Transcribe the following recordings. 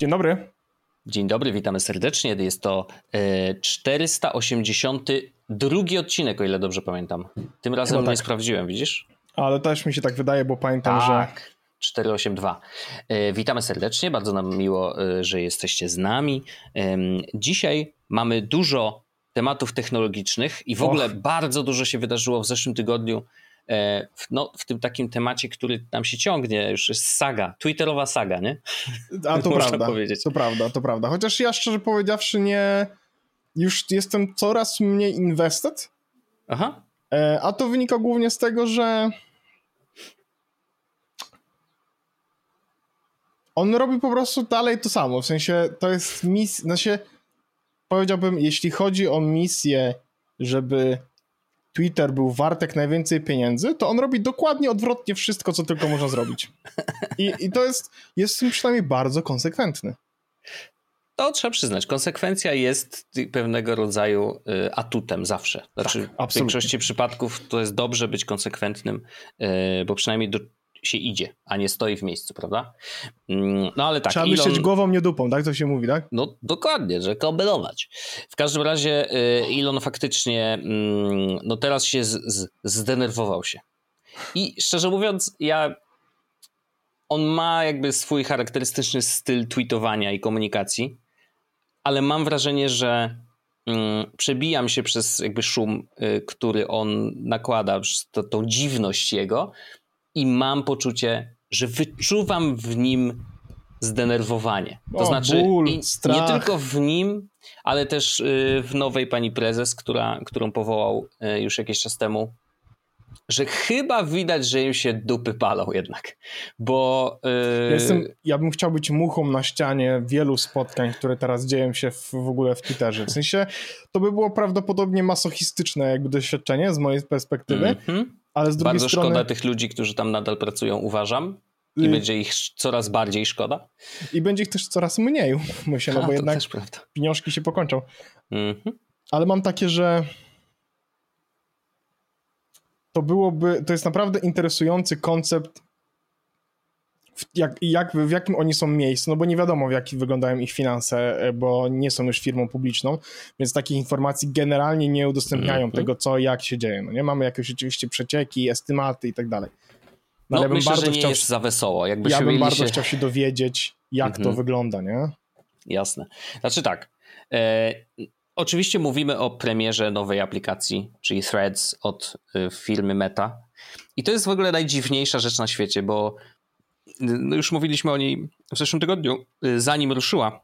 Dzień dobry. Dzień dobry, witamy serdecznie. Jest to e, 482 odcinek, o ile dobrze pamiętam. Tym razem tak. nie sprawdziłem, widzisz? Ale też mi się tak wydaje, bo pamiętam, tak. że 482. E, witamy serdecznie, bardzo nam miło, e, że jesteście z nami. Dzisiaj mamy dużo tematów technologicznych i w Och. ogóle bardzo dużo się wydarzyło w zeszłym tygodniu. E, no, w tym takim temacie, który nam się ciągnie, już jest saga, twitterowa saga, nie? A to prawda, powiedzieć. to prawda, to prawda. Chociaż ja szczerze powiedziawszy nie, już jestem coraz mniej invested. Aha. A to wynika głównie z tego, że on robi po prostu dalej to samo, w sensie to jest misja, znaczy powiedziałbym, jeśli chodzi o misję, żeby Twitter był wart jak najwięcej pieniędzy, to on robi dokładnie odwrotnie wszystko, co tylko można zrobić. I, i to jest, jest w tym przynajmniej bardzo konsekwentny. To trzeba przyznać. Konsekwencja jest pewnego rodzaju y, atutem zawsze. Znaczy, tak, w większości przypadków to jest dobrze być konsekwentnym, y, bo przynajmniej do, się idzie, a nie stoi w miejscu, prawda? Mm, no ale tak. Trzeba Elon... myśleć głową, nie dupą, tak to się mówi, tak? No dokładnie, że kombinować. W każdym razie y, Elon faktycznie, mm, no teraz się z, z, zdenerwował się. I szczerze mówiąc, ja on ma jakby swój charakterystyczny styl tweetowania i komunikacji, ale mam wrażenie, że mm, przebijam się przez jakby szum, y, który on nakłada, to, tą dziwność jego, i mam poczucie, że wyczuwam w nim zdenerwowanie. To o, znaczy ból, nie tylko w nim, ale też y, w nowej pani prezes, która, którą powołał y, już jakiś czas temu, że chyba widać, że im się dupy palą jednak, bo... Yy... Jestem, ja bym chciał być muchą na ścianie wielu spotkań, które teraz dzieją się w, w ogóle w Twitterze. W sensie, to by było prawdopodobnie masochistyczne jakby doświadczenie z mojej perspektywy, mm -hmm. Ale z drugiej Bardzo strony... szkoda tych ludzi, którzy tam nadal pracują, uważam. I y- będzie ich coraz bardziej szkoda. I będzie ich też coraz mniej, myślę, no bo jednak pieniążki się pokończą. -hmm. Ale mam takie, że to byłoby, to jest naprawdę interesujący koncept, jak, jak, w jakim oni są miejscu, no bo nie wiadomo w jaki wyglądają ich finanse, e, bo nie są już firmą publiczną, więc takich informacji generalnie nie udostępniają mm -hmm. tego, co jak się dzieje. No nie mamy jakieś oczywiście przecieki, estymaty i tak dalej. No, no ja bym myślę, bardzo że nie chciał, jest za wesoło. Jakby ja bym bardzo się... chciał się dowiedzieć, jak mm -hmm. to mhm. wygląda, nie? Jasne. Znaczy tak, e, Oczywiście mówimy o premierze nowej aplikacji, czyli Threads od y, firmy Meta. I to jest w ogóle najdziwniejsza rzecz na świecie, bo no już mówiliśmy o niej w zeszłym tygodniu, y, zanim ruszyła.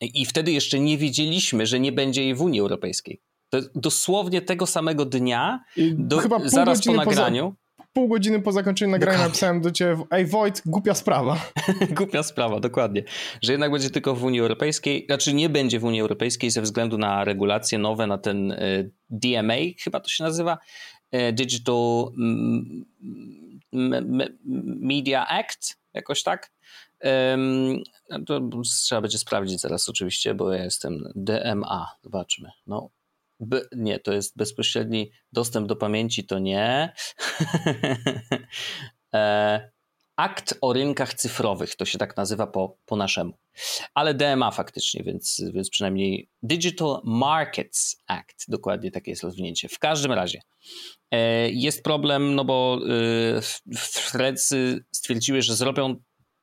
I wtedy jeszcze nie wiedzieliśmy, że nie będzie jej w Unii Europejskiej. To dosłownie tego samego dnia, do, zaraz po nagraniu. Poza pół godziny po zakończeniu nagrania dokładnie. napisałem do ciebie, ej Wojt, głupia sprawa. głupia sprawa, dokładnie. Że jednak będzie tylko w Unii Europejskiej, znaczy nie będzie w Unii Europejskiej ze względu na regulacje nowe, na ten e, DMA, chyba to się nazywa, e, Digital Media Act, jakoś tak. To trzeba będzie sprawdzić zaraz oczywiście, bo ja jestem DMA, zobaczmy. No, nie, to jest bezpośredni dostęp do pamięci, to nie. e, akt o rynkach cyfrowych, to się tak nazywa po, po naszemu. Ale DMA faktycznie, więc, więc przynajmniej Digital Markets Act, dokładnie takie jest rozwinięcie. W każdym razie e, jest problem, no bo e, Threadsy stwierdziły, że zrobią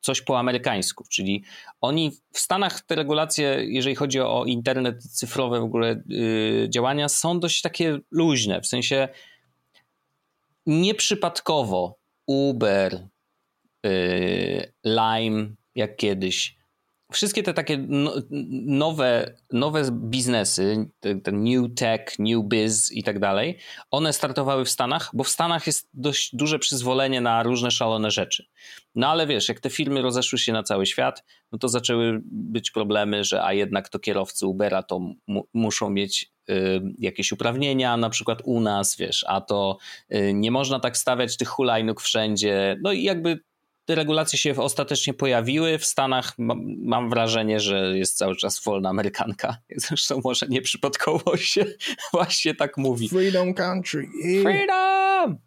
coś po amerykańsku, czyli oni w Stanach te regulacje, jeżeli chodzi o internet cyfrowe, w ogóle yy, działania, są dość takie luźne, w sensie nieprzypadkowo Uber, Lime, jak kiedyś, wszystkie te takie no, nowe, nowe biznesy, ten new tech, new biz i tak dalej, one startowały w Stanach, bo w Stanach jest dość duże przyzwolenie na różne szalone rzeczy. No ale wiesz, jak te firmy rozeszły się na cały świat, no to zaczęły być problemy, że a jednak to kierowcy Ubera to mu, muszą mieć y, jakieś uprawnienia, na przykład u nas, wiesz, a to y, nie można tak stawiać tych hulajnóg wszędzie. No i jakby te regulacje się ostatecznie pojawiły. W Stanach mam wrażenie, że jest cały czas wolna amerykanka. Zresztą może nieprzypadkowo się właśnie tak mówi. Freedom country. Freedom!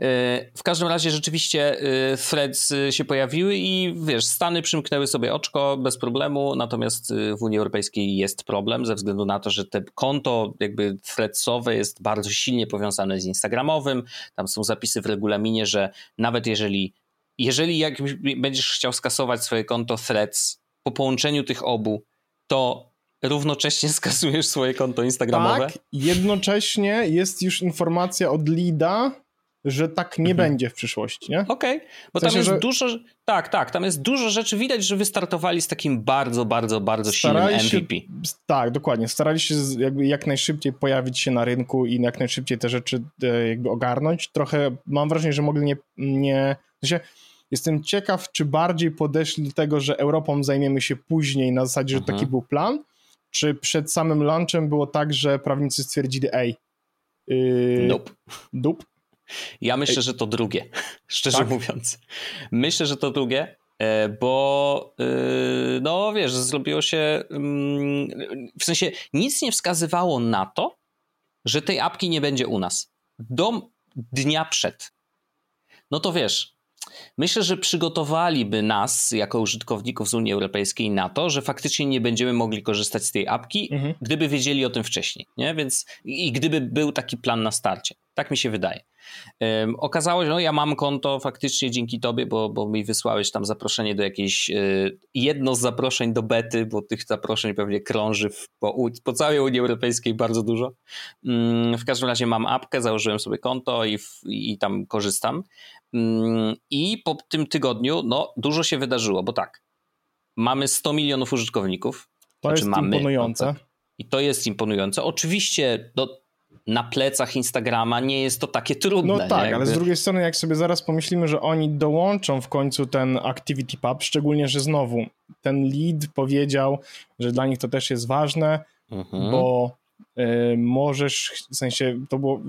E, w każdym razie rzeczywiście e, threads e, się pojawiły i wiesz, Stany przymknęły sobie oczko bez problemu, natomiast w Unii Europejskiej jest problem ze względu na to, że te konto jakby threadsowe jest bardzo silnie powiązane z Instagramowym. Tam są zapisy w regulaminie, że nawet jeżeli jeżeli jak będziesz chciał skasować swoje konto threads po połączeniu tych obu, to równocześnie skasujesz swoje konto Instagramowe? Tak, jednocześnie jest już informacja od Lida, że tak nie mhm. będzie w przyszłości, nie? Okej, okay. bo w sensie, tam jest że... dużo, tak, tak, tam jest dużo rzeczy, widać, że wystartowali z takim bardzo, bardzo, bardzo Starali silnym MVP. Się, tak, dokładnie, starali się jakby jak najszybciej pojawić się na rynku i jak najszybciej te rzeczy e, jakby ogarnąć. Trochę mam wrażenie, że mogli nie, nie w sensie, jestem ciekaw, czy bardziej podeszli do tego, że Europą zajmiemy się później na zasadzie, że mhm. taki był plan, czy przed samym lunchem było tak, że prawnicy stwierdzili, ej, yy, nope. Dup. Ja myślę, że to drugie, szczerze tak? mówiąc. Myślę, że to drugie, e, bo e, no wiesz, zrobiło się mm, w sensie nic nie wskazywało na to, że tej apki nie będzie u nas. Do dnia przed. No to wiesz, Myślę, że przygotowaliby nas, jako użytkowników z Unii Europejskiej, na to, że faktycznie nie będziemy mogli korzystać z tej apki, mhm. gdyby wiedzieli o tym wcześniej. Nie? Więc i gdyby był taki plan na starcie. Tak mi się wydaje. Um, okazało się, no ja mam konto faktycznie dzięki tobie, bo, bo mi wysłałeś tam zaproszenie do jakiejś, y, jedno z zaproszeń do bety, bo tych zaproszeń pewnie krąży w, po, po, całej Unii Europejskiej bardzo dużo. Um, w każdym razie mam apkę, założyłem sobie konto i, i tam korzystam. Um, I po tym tygodniu, no dużo się wydarzyło, bo tak, mamy 100 milionów użytkowników. To znaczy jest mamy, imponujące. No, tak. I to jest imponujące. Oczywiście, no, na plecach Instagrama nie jest to takie trudne. No tak, ale z drugiej strony, jak sobie zaraz pomyślimy, że oni dołączą w końcu ten Activity Pub, szczególnie, że znowu ten lead powiedział, że dla nich to też jest ważne, mhm. bo możesz, w sensie to było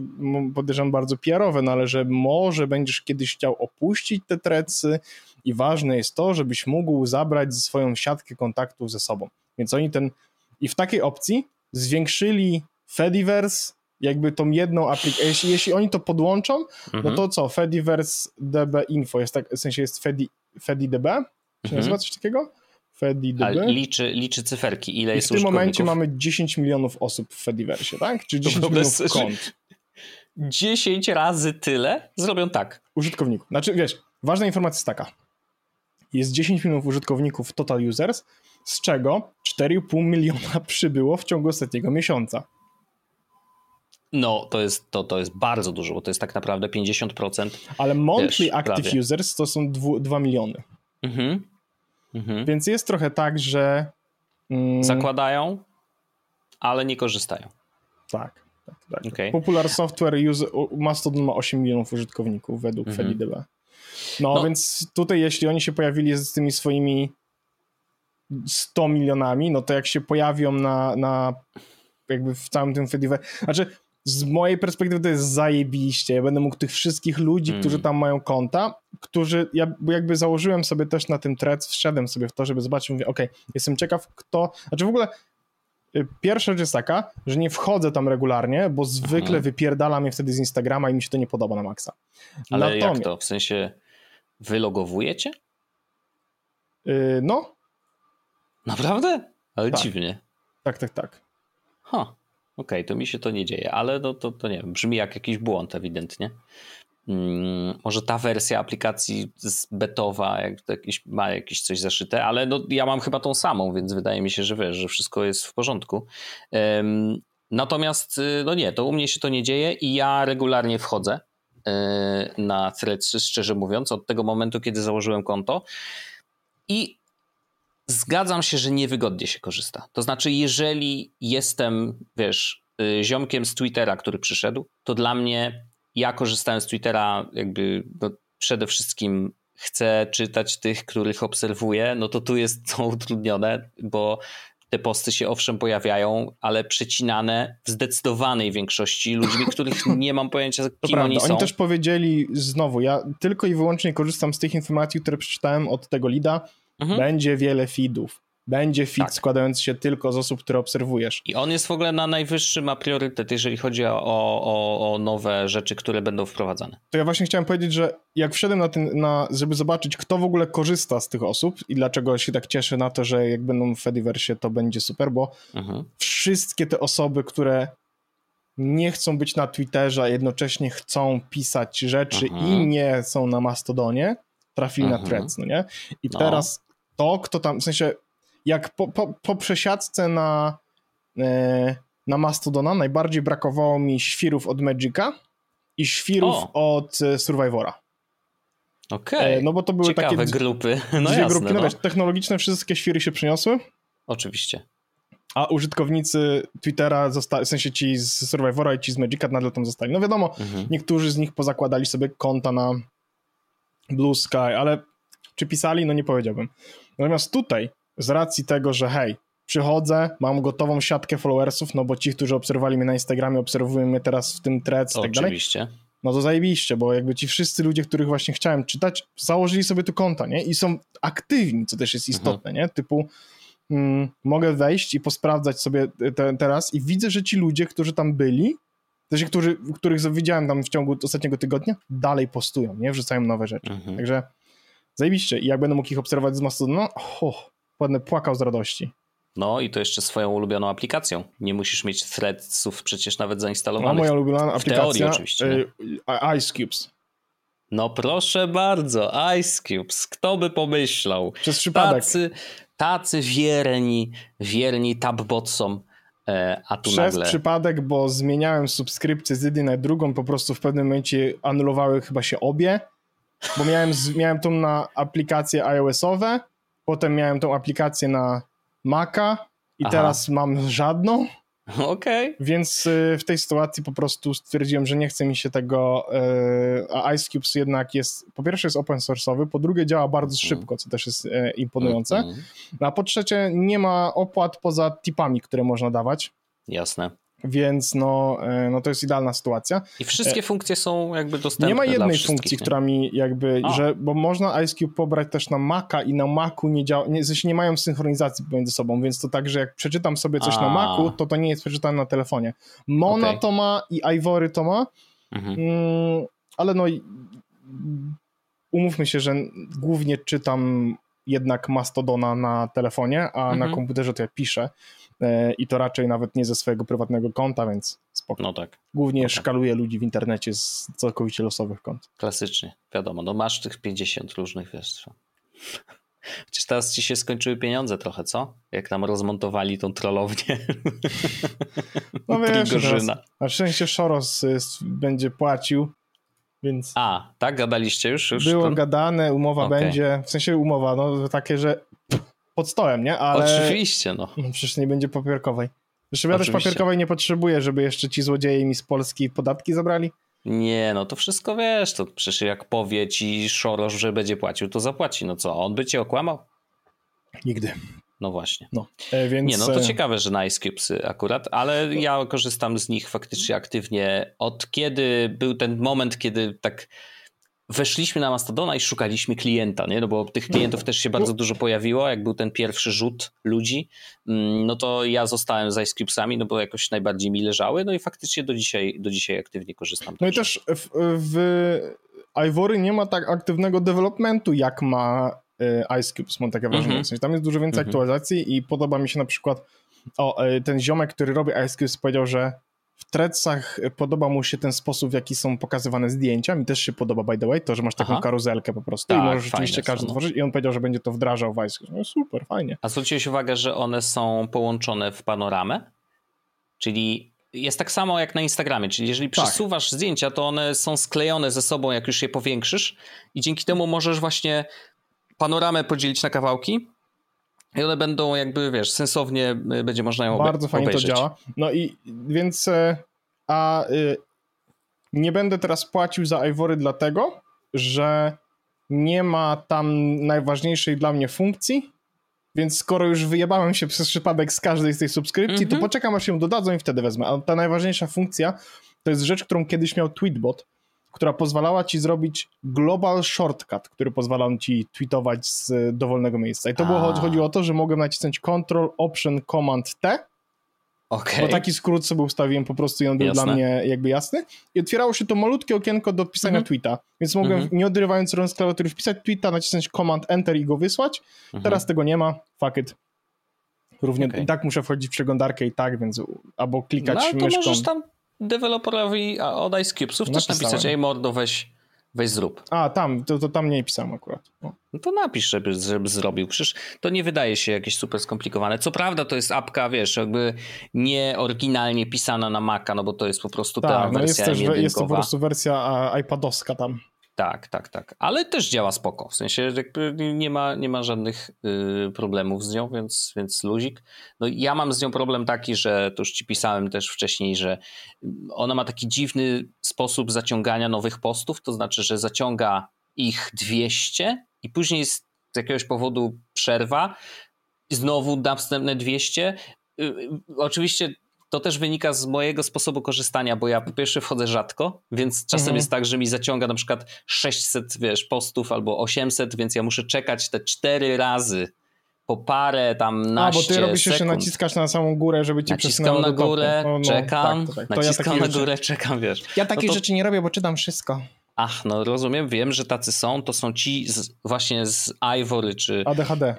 podejrzewam bardzo PR-owe, no ale że może będziesz kiedyś chciał opuścić te trecy i ważne jest to, żebyś mógł zabrać swoją siatkę kontaktów ze sobą. Więc oni ten i w takiej opcji zwiększyli Fediverse jakby tą jedną aplikację, jeśli, jeśli oni to podłączą, mhm. no to co, Fediverse DB Info, jest tak, w sensie jest Fedi, FediDB, czy mhm. nazywa coś takiego? FediDB. Liczy, liczy cyferki, ile I jest w tym momencie mamy 10 milionów osób w Fediverse, tak? Czy 10 milionów kont. 10 razy tyle zrobią tak. Użytkowników. Znaczy, wiesz, ważna informacja jest taka. Jest 10 milionów użytkowników total users, z czego 4,5 miliona przybyło w ciągu ostatniego miesiąca. No, to jest, to, to jest bardzo dużo, bo to jest tak naprawdę 50%. Ale monthly wiesz, active prawie. users to są 2 miliony. Mhm. Mhm. Więc jest trochę tak, że. Mm, Zakładają, ale nie korzystają. Tak. tak, tak. Okay. Popular Software use, Mastodon ma 8 milionów użytkowników według mhm. FediDB. No, no, więc tutaj, jeśli oni się pojawili z tymi swoimi 100 milionami, no to jak się pojawią na, na jakby w całym tym Fediverse. Znaczy, z mojej perspektywy to jest zajebiście. Ja będę mógł tych wszystkich ludzi, mm. którzy tam mają konta, którzy, ja jakby założyłem sobie też na tym thread, wszedłem sobie w to, żeby zobaczyć, mówię, okej, okay, jestem ciekaw, kto, znaczy w ogóle y, pierwsza rzecz jest taka, że nie wchodzę tam regularnie, bo zwykle mm. wypierdala mnie wtedy z Instagrama i mi się to nie podoba na maksa. Ale Natomiast, jak to? W sensie wylogowujecie? Yy, no. Naprawdę? Ale tak. dziwnie. Tak, tak, tak. Ha. Huh. Okej, okay, to mi się to nie dzieje, ale no, to, to nie wiem, brzmi jak jakiś błąd ewidentnie. Hmm, może ta wersja aplikacji z betowa jak ma jakieś coś zaszyte, ale no, ja mam chyba tą samą, więc wydaje mi się, że wiesz, że wszystko jest w porządku. Natomiast y, no nie, to u mnie się to nie dzieje i ja regularnie wchodzę y, na Threads, szczerze mówiąc, od tego momentu, kiedy założyłem konto i Zgadzam się, że niewygodnie się korzysta. To znaczy, jeżeli jestem, wiesz, y, ziomkiem z Twittera, który przyszedł, to dla mnie, ja korzystałem z Twittera jakby no, przede wszystkim chcę czytać tych, których obserwuję, no to tu jest to utrudnione, bo te posty się owszem pojawiają, ale przecinane w zdecydowanej większości ludźmi, których nie mam pojęcia, kim to prawda. oni są. Oni też powiedzieli znowu, ja tylko i wyłącznie korzystam z tych informacji, które przeczytałem od tego lida, mhm. będzie wiele feedów. będzie feed Tak. składający się tylko z osób, które obserwujesz. I on jest w ogóle na najwyższym ma priorytet, jeżeli chodzi o, o, o nowe rzeczy, które będą wprowadzane. To ja właśnie chciałem powiedzieć, że jak wszedłem na ten, na, żeby zobaczyć, kto w ogóle korzysta z tych osób i dlaczego się tak cieszę na to, że jak będą w Fediverse, to będzie super, bo Mhm. wszystkie te osoby, które nie chcą być na Twitterze, a jednocześnie chcą pisać rzeczy Mhm. i nie są na Mastodonie, trafili na Mhm. Threads, no nie? I No. teraz to, kto tam, w sensie, jak po, po, po przesiadce na, e, na Mastodona najbardziej brakowało mi świrów od Magica i świrów O. od e, Survivora. Okej, E, no bo to były ciekawe takie grupy. No dwie jasne, grupki, no no. wiesz, technologiczne wszystkie świry się przyniosły, Oczywiście. a użytkownicy Twittera w sensie ci z Survivora i ci z Magica nadal tam zostali. No wiadomo, Mhm. niektórzy z nich pozakładali sobie konta na Blue Sky, ale czy pisali? No nie powiedziałbym. Natomiast tutaj, z racji tego, że hej, przychodzę, mam gotową siatkę followersów, no bo ci, którzy obserwowali mnie na Instagramie, obserwują mnie teraz w tym threads i tak dalej, Oczywiście. no to zajebiście, bo jakby ci wszyscy ludzie, których właśnie chciałem czytać, założyli sobie tu konta, nie? I są aktywni, co też jest istotne, nie? Typu mm, mogę wejść i posprawdzać sobie te, teraz i widzę, że ci ludzie, którzy tam byli, też którzy, których widziałem tam w ciągu ostatniego tygodnia, dalej postują, nie? Wrzucają nowe rzeczy. Mhm. Także zajebiście. I jak będę mógł ich obserwować z Mastodona, oh, będę płakał z radości. No i to jeszcze swoją ulubioną aplikacją. Nie musisz mieć threadsów przecież nawet No, zainstalowanych. moja ulubiona teorii aplikacja oczywiście, y, Ice Cubes. No proszę bardzo, Ice Cubes, kto by pomyślał? Przez przypadek. Tacy, tacy wierni, wierni tabbotsom, a tu Przez nagle... przypadek, bo zmieniałem subskrypcję z jednej na drugą, po prostu w pewnym momencie anulowały chyba się obie, bo miałem, miałem tą na aplikacje iOS-owe, potem miałem tą aplikację na Maca i Aha. teraz mam żadną, Okej. więc y, w tej sytuacji po prostu stwierdziłem, że nie chce mi się tego, y, a Ice Cubes jednak jest, po pierwsze jest open source'owy, po drugie działa bardzo Mhm. szybko, co też jest e, imponujące, Mhm. a po trzecie nie ma opłat poza tipami, które można dawać, Jasne. Więc no, e, no to jest idealna sytuacja. I wszystkie funkcje są jakby dostępne E, Nie ma jednej funkcji, nie? która mi jakby, A. że, bo można Ice Cube pobrać też na Maca i na Macu nie działa, nie, nie mają synchronizacji pomiędzy sobą, więc to tak, że jak przeczytam sobie coś na A. Macu, to to nie jest przeczytane na telefonie. Mona Okej. to ma i Ivory to ma, Mhm. mm, ale no i umówmy się, że głównie czytam jednak Mastodona na telefonie, a na Mhm. komputerze to ja piszę e, i to raczej nawet nie ze swojego prywatnego konta, więc spoko. No tak, Głównie no tak. szkaluję ludzi w internecie z całkowicie losowych kont. klasycznie, wiadomo. No masz tych 50 różnych, wiesz. Chociaż teraz ci się skończyły pieniądze trochę, co? Jak tam rozmontowali tą trollownię. No wiesz, Prigorzyna. teraz, na szczęście Soros będzie płacił, więc A, tak? Gadaliście już? już było ten? gadane, umowa Okej. będzie, w sensie umowa, no takie, że pod stołem, nie? Ale Oczywiście, no. no, przecież nie będzie papierkowej. Zresztą ja też papierkowej nie potrzebuję, żeby jeszcze ci złodzieje mi z Polski podatki zabrali. Nie, no to wszystko wiesz, to przecież jak powie ci Szorosz, że będzie płacił, to zapłaci. No co, on by cię okłamał? Nigdy. No właśnie. No, e, więc... Nie, no to e, ciekawe, że na Ice Cubesy akurat, ale ja korzystam z nich faktycznie aktywnie od kiedy był ten moment, kiedy tak weszliśmy na Mastodona i szukaliśmy klienta, nie? No bo tych klientów też się bardzo dużo pojawiło, jak był ten pierwszy rzut ludzi, mm, no to ja zostałem z Ice Cubesami, no bo jakoś najbardziej mi leżały, no i faktycznie do dzisiaj, do dzisiaj aktywnie korzystam. No i także. też w, w Ivory nie ma tak aktywnego developmentu, jak ma e, Ice Cubes, mam takie wrażenie. W sensie tam jest dużo więcej Mhm. aktualizacji i podoba mi się na przykład o, e, ten ziomek, który robi Ice Cubes powiedział, że w Threadsach podoba mu się ten sposób, w jaki są pokazywane zdjęcia. Mi też się podoba, by the way, to, że masz taką Aha. karuzelkę po prostu Tak, i możesz rzeczywiście każdy tworzyć i on powiedział, że będzie to wdrażał w Ice. No super, fajnie. A zwróciłeś uwagę, że one są połączone w panoramę? Czyli jest tak samo jak na Instagramie, czyli jeżeli Tak. przesuwasz zdjęcia, to one są sklejone ze sobą, jak już je powiększysz i dzięki temu możesz właśnie panoramę podzielić na kawałki i one będą jakby, wiesz, sensownie y, będzie można ją Bardzo fajnie obejrzeć. to działa. No i więc e, a y, nie będę teraz płacił za Ivory dlatego, że nie ma tam najważniejszej dla mnie funkcji, więc skoro już wyjebałem się przez przypadek z każdej z tej subskrypcji, to Mhm. poczekam aż ją dodadzą i wtedy wezmę. A ta najważniejsza funkcja to jest rzecz, którą kiedyś miał Tweetbot, która pozwalała ci zrobić global shortcut, który pozwalał ci tweetować z dowolnego miejsca. I to było, chodziło o to, że mogłem nacisnąć Ctrl, Option, Command T, Okay. Bo taki skrót sobie ustawiłem po prostu i on był Jasne. dla mnie jakby jasny. I otwierało się to malutkie okienko do pisania mhm. tweeta, więc mogłem mhm. nie odrywając rąk z klawiatury wpisać tweeta, nacisnąć Command Enter i go wysłać. Mhm. Teraz tego nie ma, fuck it. Równie okay. i tak muszę wchodzić w przeglądarkę i tak, więc albo klikać no, ale to myszką. możesz tam deweloperowi od IceCubesów też napisać, ej mordo, weź Weź zrób. A, tam, to, to tam nie pisałem akurat. No to napisz, żeby, żeby zrobił. Przecież to nie wydaje się jakieś super skomplikowane. Co prawda to jest apka, wiesz, jakby nie oryginalnie pisana na Maca, no bo to jest po prostu ta tak, wersja no jest, też, jest to po prostu wersja iPadowska tam. Tak, tak, tak. Ale też działa spoko. W sensie nie ma, nie ma żadnych y, problemów z nią, więc, więc luzik. No ja mam z nią problem taki, że to już ci pisałem też wcześniej, że ona ma taki dziwny sposób zaciągania nowych postów, to znaczy, że zaciąga ich 200 i później z jakiegoś powodu przerwa, znowu następne 200. Y, y, oczywiście to też wynika z mojego sposobu korzystania, bo ja po pierwsze wchodzę rzadko, więc czasem mhm. jest tak, że mi zaciąga na przykład 600, wiesz, postów albo 800, więc ja muszę czekać te cztery razy po parę tam naście A, bo ty robisz sekund. jeszcze naciskasz na samą górę, żeby ci Naciskam na górę, no, czekam, tak, tak. naciskam ja na górę, rzeczy... czekam, wiesz. Ja takich no to... rzeczy nie robię, bo czytam wszystko. Ach, no rozumiem, wiem, że tacy są, to są ci z, właśnie z Ivory, czy... ADHD.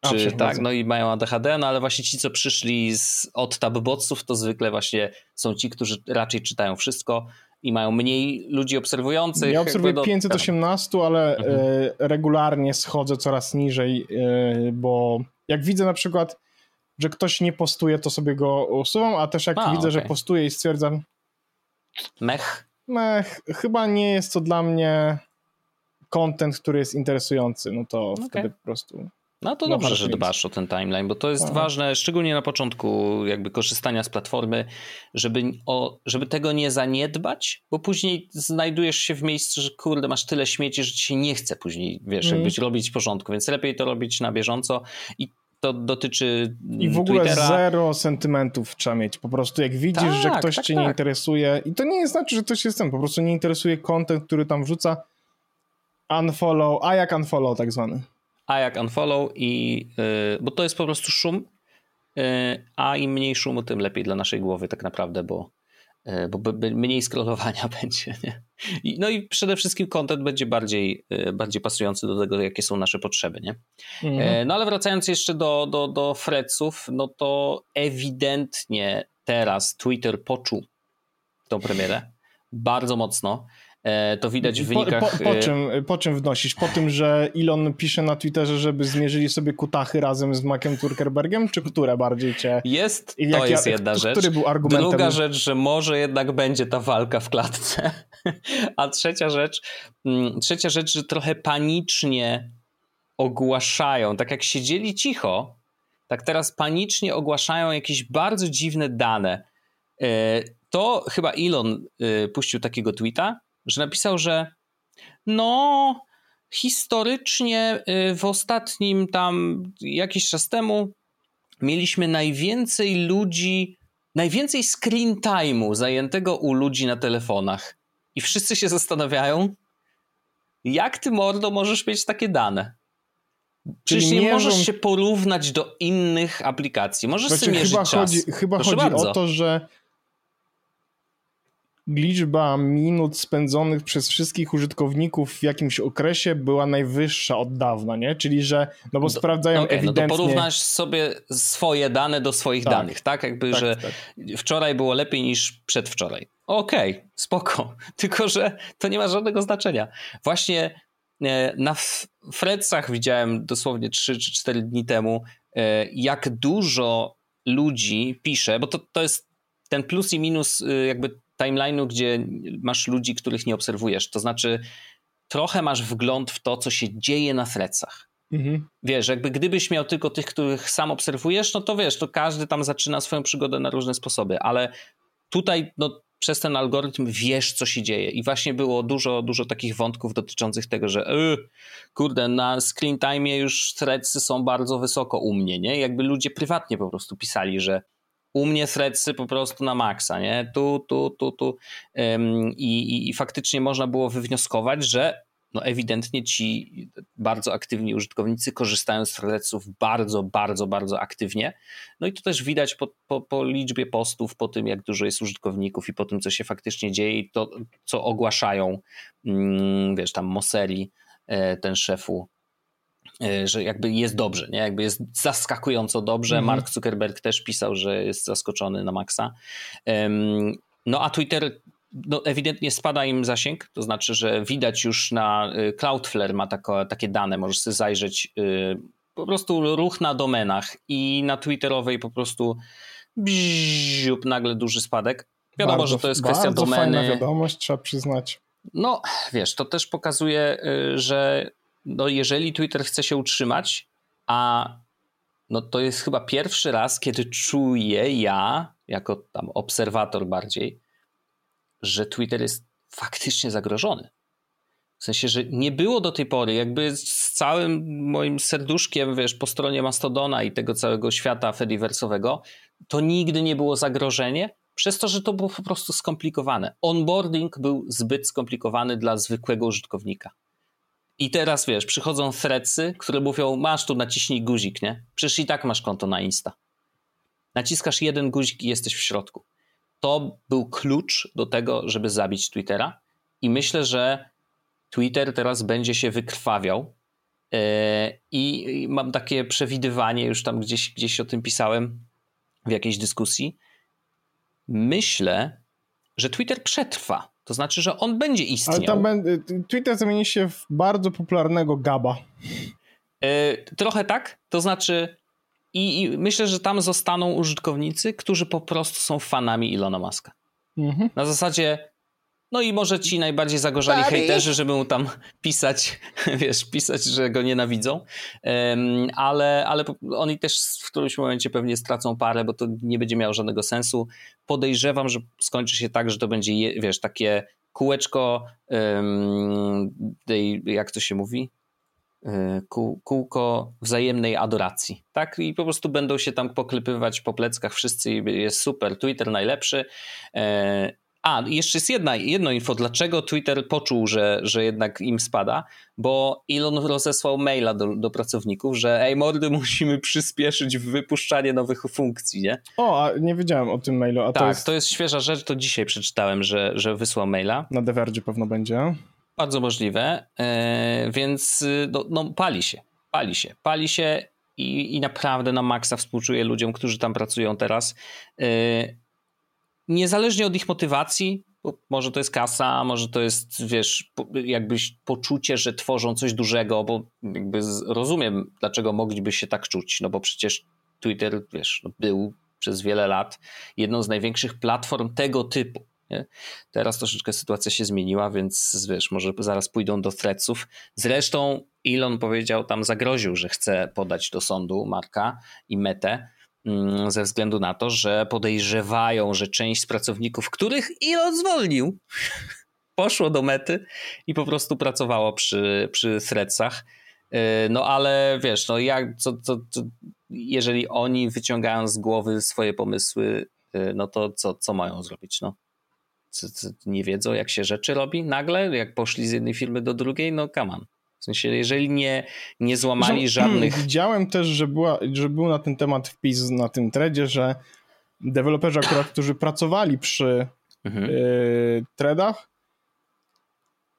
Czy, A, tak, no i mają ADHD, no ale właśnie ci, co przyszli z, od tabbotsów, to zwykle właśnie są ci, którzy raczej czytają wszystko i mają mniej ludzi obserwujących. Ja obserwuję do... 518, ale mhm. e, regularnie schodzę coraz niżej, e, bo jak widzę na przykład, że ktoś nie postuje, to sobie go usuwam, a też jak a, widzę, okay. że postuje i stwierdzam mech. Mech, chyba nie jest to dla mnie content, który jest interesujący, no to okay. wtedy po prostu no to dobrze, że dbasz o ten timeline, bo to jest Aha. ważne, szczególnie na początku jakby korzystania z platformy, żeby, o, żeby tego nie zaniedbać, bo później znajdujesz się w miejscu, że kurde, masz tyle śmieci, że ci się nie chce później, wiesz, mm. jakbyś robić w porządku, więc lepiej to robić na bieżąco i to dotyczy I w ogóle Twittera. zero sentymentów trzeba mieć. Po prostu jak widzisz, tak, że ktoś tak, cię tak. nie interesuje i to nie znaczy, że ktoś jest ten, po prostu nie interesuje content, który tam wrzuca unfollow, a jak unfollow tak zwany a jak unfollow i yy, bo to jest po prostu szum, yy, a im mniej szumu, tym lepiej dla naszej głowy tak naprawdę, bo, yy, bo mniej scrollowania będzie. Nie? No i przede wszystkim content będzie bardziej, y, bardziej pasujący do tego, jakie są nasze potrzeby. Nie? Mhm. No ale wracając jeszcze do, do, do Fredsów, no to ewidentnie teraz Twitter poczuł tą premierę bardzo mocno. E, to widać w wynikach... Po, po, po, e, czym, po czym wnosisz? Po tym, że Elon pisze na Twitterze, żeby zmierzyli sobie kutachy razem z Maciem Zuckerbergiem, czy które bardziej cię... Jest, to jest jedna rzecz. Który był argumentem? Druga rzecz, że może jednak będzie ta walka w klatce. A trzecia rzecz, mm, trzecia rzecz, że trochę panicznie ogłaszają, tak jak siedzieli cicho, tak teraz panicznie ogłaszają jakieś bardzo dziwne dane. E, to chyba Elon puścił takiego tweeta, że napisał, że no, historycznie y, w ostatnim tam jakiś czas temu mieliśmy najwięcej ludzi, najwięcej screen time'u zajętego u ludzi na telefonach. I wszyscy się zastanawiają, jak ty, mordo, możesz mieć takie dane? Przecież nie możesz się porównać do innych aplikacji. Możesz znaczy, sobie mierzyć chyba czas. Chodzi, chyba Proszę chodzi bardzo. o to, że liczba minut spędzonych przez wszystkich użytkowników w jakimś okresie była najwyższa od dawna, nie? Czyli, że, no bo do, sprawdzają okay, ewidentnie... No to porównasz sobie swoje dane do swoich tak, danych, tak? Jakby, tak, że tak. wczoraj było lepiej niż przedwczoraj. Okej, okay, spoko. Tylko, że to nie ma żadnego znaczenia. Właśnie e, na Fredsach widziałem dosłownie 3 czy 4 dni temu, e, jak dużo ludzi pisze, bo to, to jest ten plus i minus y, jakby timeline'u, gdzie masz ludzi, których nie obserwujesz. To znaczy, trochę masz wgląd w to, co się dzieje na threadsach. Mhm. Wiesz, jakby gdybyś miał tylko tych, których sam obserwujesz, no to wiesz, to każdy tam zaczyna swoją przygodę na różne sposoby, ale tutaj no, przez ten algorytm wiesz, co się dzieje. I właśnie było dużo, dużo takich wątków dotyczących tego, że yy, kurde, na screen time już threadsy są bardzo wysoko u mnie, nie? Jakby ludzie prywatnie po prostu pisali, że U mnie threadsy po prostu na maksa, nie? Tu, tu, tu, tu. Um, i, I faktycznie można było wywnioskować, że no ewidentnie ci bardzo aktywni użytkownicy korzystają z threadsów bardzo, bardzo, bardzo aktywnie. No i to też widać po, po, po, liczbie postów, po tym jak dużo jest użytkowników i po tym, co się faktycznie dzieje i to, co ogłaszają, mm, wiesz, tam Moseri, e, ten szefu, że jakby jest dobrze, nie? jakby jest zaskakująco dobrze. Mhm. Mark Zuckerberg też pisał, że jest zaskoczony na maksa. No a Twitter no, ewidentnie spada im zasięg, to znaczy, że widać już na y, Cloudflare ma tako, takie dane, możesz sobie zajrzeć y, po prostu ruch na domenach i na Twitterowej po prostu bziup, nagle duży spadek. Wiadomo, bardzo, że to jest kwestia bardzo domeny. Fajna wiadomość, trzeba przyznać. No, wiesz, to też pokazuje, że no, jeżeli Twitter chce się utrzymać, a no to jest chyba pierwszy raz, kiedy czuję ja, jako tam obserwator bardziej, że Twitter jest faktycznie zagrożony. W sensie, że nie było do tej pory, jakby z całym moim serduszkiem, wiesz, po stronie Mastodona i tego całego świata Fediversowego, to nigdy nie było zagrożenie, przez to, że to było po prostu skomplikowane. Onboarding był zbyt skomplikowany dla zwykłego użytkownika. I teraz, wiesz, przychodzą threadsy, które mówią, masz tu naciśnij guzik, nie? Przecież i tak masz konto na Insta. Naciskasz jeden guzik i jesteś w środku to był klucz do tego, żeby zabić Twittera. I myślę, że Twitter teraz będzie się wykrwawiał. E, I mam takie przewidywanie, już tam gdzieś, gdzieś o tym pisałem w jakiejś dyskusji. Myślę, że Twitter przetrwa. To znaczy, że on będzie istniał. Ale tam Twitter zamieni się w bardzo popularnego Gaba. E, trochę tak. To znaczy, i, I, myślę, że tam zostaną użytkownicy, którzy po prostu są fanami Ilona Maska. Mhm. Na zasadzie, no i może ci najbardziej zagorzali Buddy. hejterzy, żeby mu tam pisać, wiesz, pisać, że go nienawidzą, um, ale, ale oni też w którymś momencie pewnie stracą parę, bo to nie będzie miało żadnego sensu. Podejrzewam, że skończy się tak, że to będzie, wiesz, takie kółeczko um, tej, jak to się mówi? E, kółko wzajemnej adoracji. Tak? I po prostu będą się tam poklepywać po pleckach wszyscy jest super, Twitter najlepszy. E, a, jeszcze jest jedna, jedno info, dlaczego Twitter poczuł, że, że jednak im spada, bo Elon rozesłał maila do, do pracowników, że ej mordy, musimy przyspieszyć wypuszczanie nowych funkcji, nie? O, a nie wiedziałem o tym mailu. A tak, to jest... to jest świeża rzecz, to dzisiaj przeczytałem, że, że wysłał maila. Na The pewno będzie. Bardzo możliwe, e, więc no, no, pali się, pali się, pali się i, i naprawdę na maksa współczuję ludziom, którzy tam pracują teraz. E, niezależnie od ich motywacji, może to jest kasa, może to jest, wiesz, jakbyś poczucie, że tworzą coś dużego, bo jakby rozumiem, dlaczego mogliby się tak czuć, no bo przecież Twitter, wiesz, no był przez wiele lat jedną z największych platform tego typu. Nie? Teraz troszeczkę sytuacja się zmieniła, więc wiesz, może zaraz pójdą do threadsów. Zresztą Elon powiedział, tam zagroził, że chce podać do sądu Marka i Metę ze względu na to, że podejrzewają, że część z pracowników, których Elon zwolnił, poszło do mety i po prostu pracowało przy, przy threadsach. Y, no ale wiesz, no jak, co, co, co, jeżeli oni wyciągają z głowy swoje pomysły, y, no to co, co mają zrobić? No? nie wiedzą, jak się rzeczy robi nagle, jak poszli z jednej firmy do drugiej, no on. W sensie, jeżeli nie, nie złamali żadnych... Widziałem też, że, była, że był na ten temat wpis na tym threadzie, że deweloperzy akurat, którzy pracowali przy mhm. y, threadach,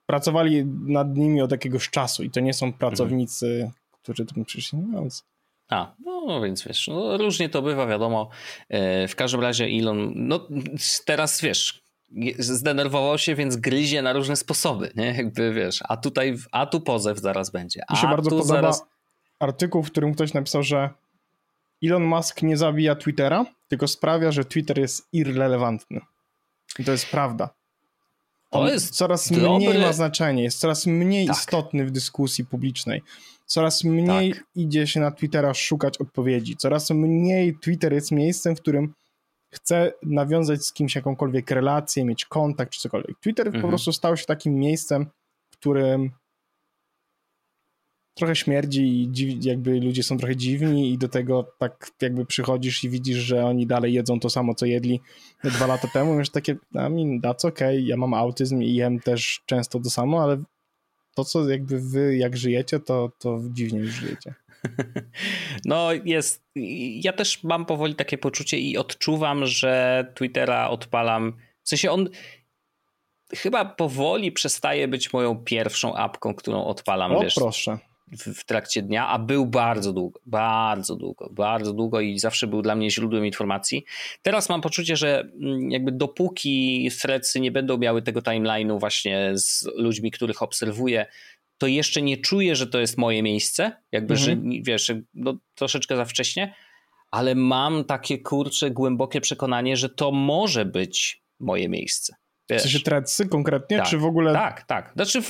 pracowali nad nimi od jakiegoś czasu i to nie są pracownicy, mhm. którzy tam przyszli, no. A, no więc wiesz, no, różnie to bywa, wiadomo. E, w każdym razie Elon, no teraz wiesz, zdenerwował się, więc gryzie na różne sposoby, nie? Jakby wiesz, a tutaj, a tu pozew zaraz będzie. A Mi się bardzo tu podoba zaraz... artykuł, w którym ktoś napisał, że Elon Musk nie zabija Twittera, tylko sprawia, że Twitter jest irrelevantny. I to jest prawda. On to jest coraz dobry... mniej ma znaczenie, jest coraz mniej tak. istotny w dyskusji publicznej. Coraz mniej tak. idzie się na Twittera szukać odpowiedzi. Coraz mniej Twitter jest miejscem, w którym chce nawiązać z kimś jakąkolwiek relację, mieć kontakt czy cokolwiek. Twitter mhm. po prostu stał się takim miejscem, w którym trochę śmierdzi i dziw, jakby ludzie są trochę dziwni i do tego tak jakby przychodzisz i widzisz, że oni dalej jedzą to samo, co jedli dwa lata temu, wiesz, takie, I mean, that's okay, ja mam autyzm i jem też często to samo, ale to, co jakby wy jak żyjecie, to, to dziwnie już żyjecie. No jest, ja też mam powoli takie poczucie i odczuwam, że Twittera odpalam, w sensie on chyba powoli przestaje być moją pierwszą apką, którą odpalam, o, wiesz. proszę w, w, trakcie dnia, a był bardzo długo, bardzo długo, bardzo długo i zawsze był dla mnie źródłem informacji. Teraz mam poczucie, że mm, jakby dopóki threadsy nie będą miały tego timeline'u właśnie z ludźmi, których obserwuję, to jeszcze nie czuję, że to jest moje miejsce, jakby, mhm. że wiesz, no, troszeczkę za wcześnie, ale mam takie kurcze, głębokie przekonanie, że to może być moje miejsce. Wiesz. W sensie threadsy konkretnie, tak, czy w ogóle? Tak, tak. Znaczy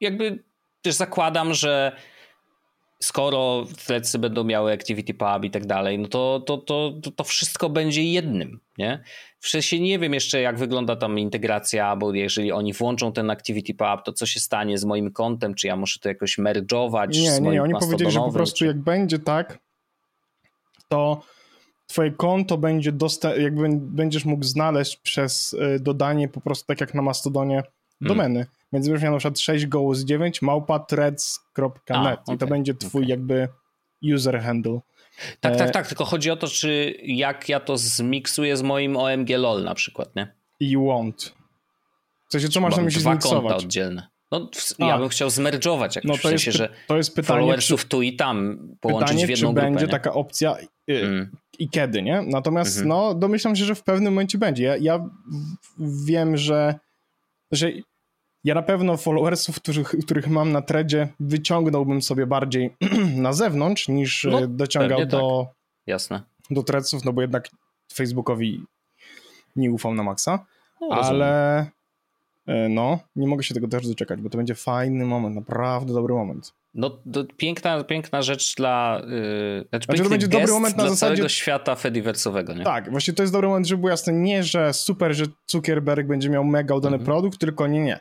jakby też zakładam, że skoro Threadsy będą miały Activity Pub i tak dalej, no to, to, to, to, wszystko będzie jednym, nie? W sensie nie wiem jeszcze, jak wygląda tam integracja, bo jeżeli oni włączą ten Activity Pub, to co się stanie z moim kontem, czy ja muszę to jakoś merge'ować Nie, z nie, nie, oni powiedzieli, że po prostu czy... jak będzie tak, to twoje konto będzie dostępne, jakby będziesz mógł znaleźć przez y, dodanie po prostu tak jak na Mastodonie hmm. Więc będziesz miał na przykład 6 gołus 9 małpa threads.net okay, i to będzie twój okay. jakby user handle. Tak, tak, e, tak, tylko chodzi o to, czy jak ja to zmiksuję z moim OMG LOL na przykład, nie? You won't. W sensie, co masz na myśli Dwa konta oddzielne. No, ja bym chciał zmerżować jakoś, no to w sensie, jest, że to jest pytanie, followersów czy, tu i tam połączyć pytanie, w jedną czy grupę. będzie nie? taka opcja y, mm. i kiedy, nie? Natomiast mm -hmm. no, domyślam się, że w pewnym momencie będzie. Ja, ja wiem, że, że ja na pewno followersów, których, których mam na tredzie, wyciągnąłbym sobie bardziej na zewnątrz, niż no, e, dociągał do, tak. Jasne. do threadsów, no bo jednak Facebookowi nie ufam na maksa, no, ale e, no, nie mogę się tego też doczekać, bo to będzie fajny moment, naprawdę dobry moment. No, to piękna, piękna rzecz dla. Yy, znaczy, znaczy to będzie dobry moment na zasadzie całego świata Fediversowego, nie? Tak, właśnie to jest dobry moment, żeby było jasne, nie, że super, że Zuckerberg będzie miał mega udany mhm. produkt, tylko nie, nie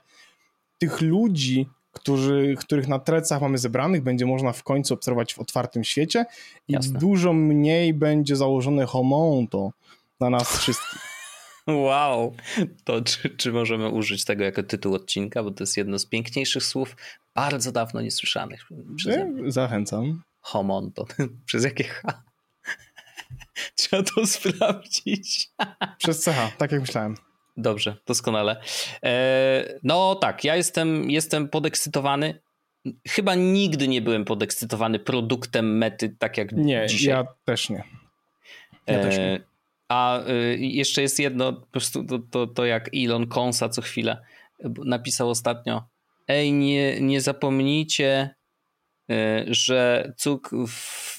tych ludzi, którzy, których na trecach mamy zebranych, będzie można w końcu obserwować w otwartym świecie i Jasne. dużo mniej będzie założone homonto na nas wszystkich. Wow, to czy, czy możemy użyć tego jako tytuł odcinka, bo to jest jedno z piękniejszych słów, bardzo dawno niesłyszanych. Nie, zachęcam. Homonto. Przez jakie H? Trzeba to sprawdzić. Przez CH, tak jak myślałem. Dobrze, doskonale. E, no tak, ja jestem, jestem podekscytowany. Chyba nigdy nie byłem podekscytowany produktem mety tak jak nie, dzisiaj. Ja też nie. Ja też nie. A e, jeszcze jest jedno, po prostu to, to, to jak Elon Konsa co chwilę napisał ostatnio. Ej, nie, nie zapomnijcie, e, że cuk,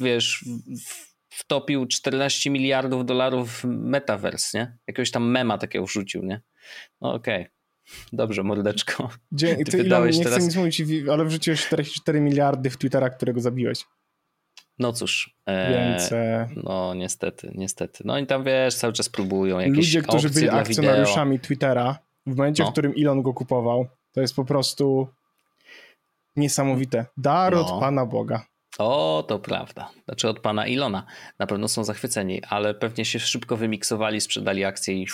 wiesz, w, wtopił 14 miliardów dolarów w metaverse, nie? Jakiegoś tam mema takiego wrzucił, nie? No okej. Okay. Dobrze, mordeczko. Dzień, ty, Elon, nie teraz... chcę nic mówić, ale wrzuciłeś 44 miliardy w Twittera, którego zabiłeś. No cóż. E, Więc... No niestety, niestety. No i tam wiesz, cały czas próbują jakieś Ludzie, którzy byli akcjonariuszami wideo. Twittera, w momencie, no. w którym Elon go kupował, to jest po prostu niesamowite. Dar no. od Pana Boga. O, to prawda. Znaczy od pana Ilona. Na pewno są zachwyceni, ale pewnie się szybko wymiksowali, sprzedali akcje i.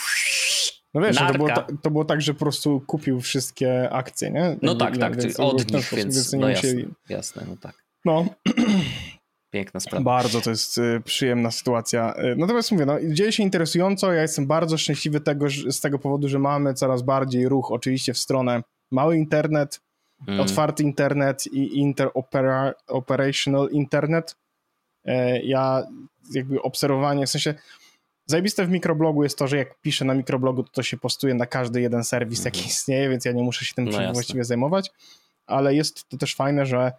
No wiesz, no to było, ta, to było, tak, że po prostu kupił wszystkie akcje, nie? No tak, tak, więc od nich, więc no jasne, jasne, no tak. No. Piękna sprawa. Bardzo to jest y, przyjemna sytuacja. Y, natomiast mówię, no, dzieje się interesująco. Ja jestem bardzo szczęśliwy tego, że, z tego powodu, że mamy coraz bardziej ruch oczywiście w stronę mały internet, mm. otwarty internet i interoperational internet. E, ja jakby obserwowanie, w sensie zajebiste w mikroblogu jest to, że jak piszę na mikroblogu, to, to się postuje na każdy jeden serwis, mm. jaki mhm. istnieje, więc ja nie muszę się tym no właściwie zajmować, ale jest to też fajne, że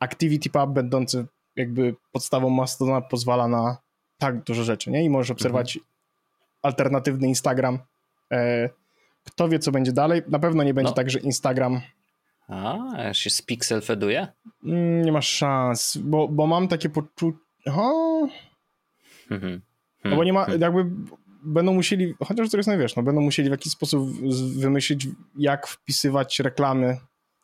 ActivityPub będący jakby podstawą Mastodona pozwala na tak dużo rzeczy, nie? I możesz obserwować mm. alternatywny Instagram. E, kto wie, co będzie dalej. Na pewno nie będzie no. tak, że Instagram a, się z Pixel feduje? Mm, nie masz szans, bo, bo mam takie poczucie... Mhm. No bo nie ma, mhm. jakby będą musieli, chociaż to jest najwiesz, no będą musieli w jakiś sposób wymyślić, jak wpisywać reklamy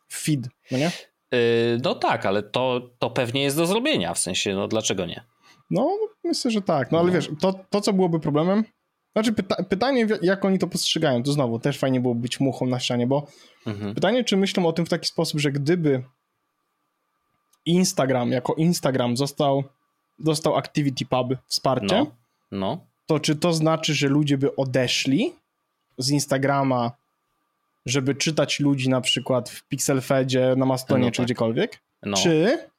w feed, no nie? Yy, no tak, ale to, to pewnie jest do zrobienia, w sensie, no dlaczego nie? No, myślę, że tak. No ale no. wiesz, to, to co byłoby problemem, znaczy pyta pytanie, jak oni to postrzegają, to znowu też fajnie było być muchą na ścianie, bo mhm. pytanie, czy myślą o tym w taki sposób, że gdyby Instagram jako Instagram został, dostał Activity Pub wsparcie, no, no. to czy to znaczy, że ludzie by odeszli z Instagrama, żeby czytać ludzi na przykład w Pixelfedzie, na Mastonie no czy tak. gdziekolwiek? No. Czy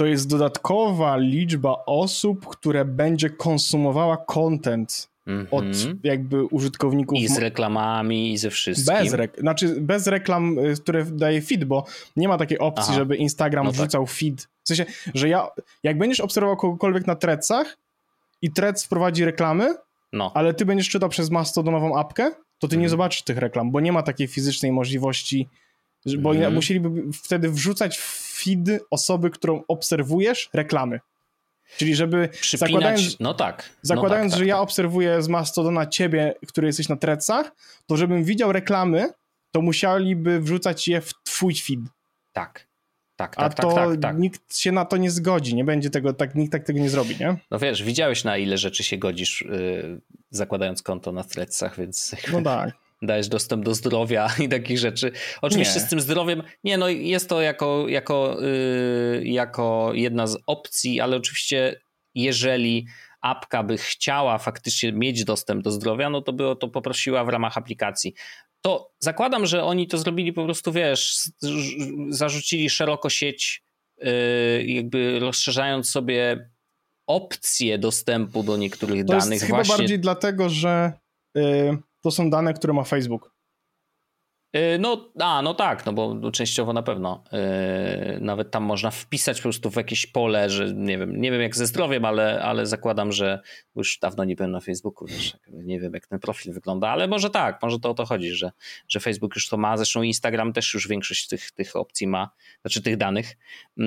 to jest dodatkowa liczba osób, które będzie konsumowała content mm -hmm. od mhm. jakby użytkowników. I z reklamami, i ze wszystkim. Bez, re znaczy bez reklam, y, które daje feed, bo nie ma takiej opcji, Aha. żeby Instagram no tak. wrzucał tak. feed. W sensie, że ja, jak będziesz obserwował kogokolwiek na Threadsach i Threads wprowadzi reklamy, no. ale ty będziesz czytał przez mastodonową apkę, to ty mm. nie mhm. zobaczysz tych reklam, bo nie ma takiej fizycznej możliwości, bo mm. musieliby wtedy wrzucać feed osoby, którą obserwujesz, reklamy. Czyli żeby Przypinać, zakładając, no tak. zakładając no tak, tak, że ja tak. obserwuję z Mastodona ciebie, który jesteś na trecach, to żebym widział reklamy, to musieliby wrzucać je w twój feed. Tak. Tak, tak, A tak, to tak, tak, nikt się na to nie zgodzi, nie będzie tego, tak, nikt tak tego nie zrobi, nie? No wiesz, widziałeś na ile rzeczy się godzisz, yy, zakładając konto na Threadsach, więc... No tak dajesz dostęp do zdrowia i takich rzeczy. Oczywiście nie. z tym zdrowiem, nie no jest to jako, jako, yy, jako jedna z opcji, ale oczywiście jeżeli apka by chciała faktycznie mieć dostęp do zdrowia, no to by o to poprosiła w ramach aplikacji. To zakładam, że oni to zrobili po prostu, wiesz, zarzucili szeroko sieć, yy, jakby rozszerzając sobie opcje dostępu do niektórych to danych. To jest chyba bardziej dlatego, że yy, to są dane, które ma Facebook. Y, no, a, no tak, no bo częściowo na pewno. Yy, nawet tam można wpisać po prostu w jakieś pole, że nie wiem, nie wiem jak ze zdrowiem, ale, ale zakładam, że już dawno nie byłem na Facebooku, wiesz, nie wiem jak ten profil wygląda, ale może tak, może to o to chodzi, że, że Facebook już to ma, zresztą Instagram też już większość tych, tych opcji ma, znaczy tych danych. Yy,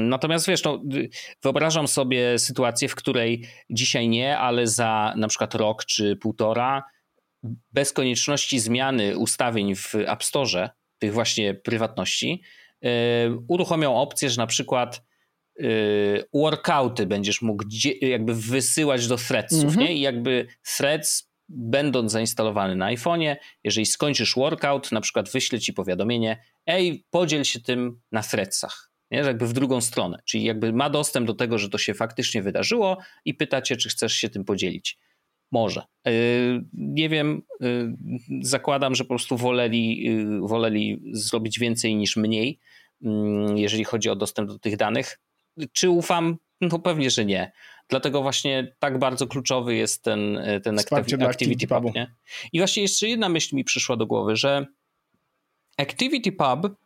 natomiast wiesz, no, wyobrażam sobie sytuację, w której dzisiaj nie, ale za na przykład rok czy półtora bez konieczności zmiany ustawień w App Store, tych właśnie prywatności, yy, uruchomią opcję, że na przykład yy, workouty będziesz mógł jakby wysyłać do threadsów, mhm. nie? I jakby threads będąc zainstalowany na iPhone'ie, jeżeli skończysz workout, na przykład wyśle ci powiadomienie, ej, podziel się tym na threadsach. Nie? Jakby w drugą stronę, czyli jakby ma dostęp do tego, że to się faktycznie wydarzyło i pyta cię, czy chcesz się tym podzielić. Może. Y, nie wiem, y, zakładam, że po prostu woleli, y, woleli zrobić więcej niż mniej, mm, jeżeli chodzi o dostęp do tych danych. Czy ufam? No pewnie, że nie. Dlatego właśnie tak bardzo kluczowy jest ten, ten Activity, Activity Pub. Nie? I właśnie jeszcze jedna myśl mi przyszła do głowy, że Activity Pub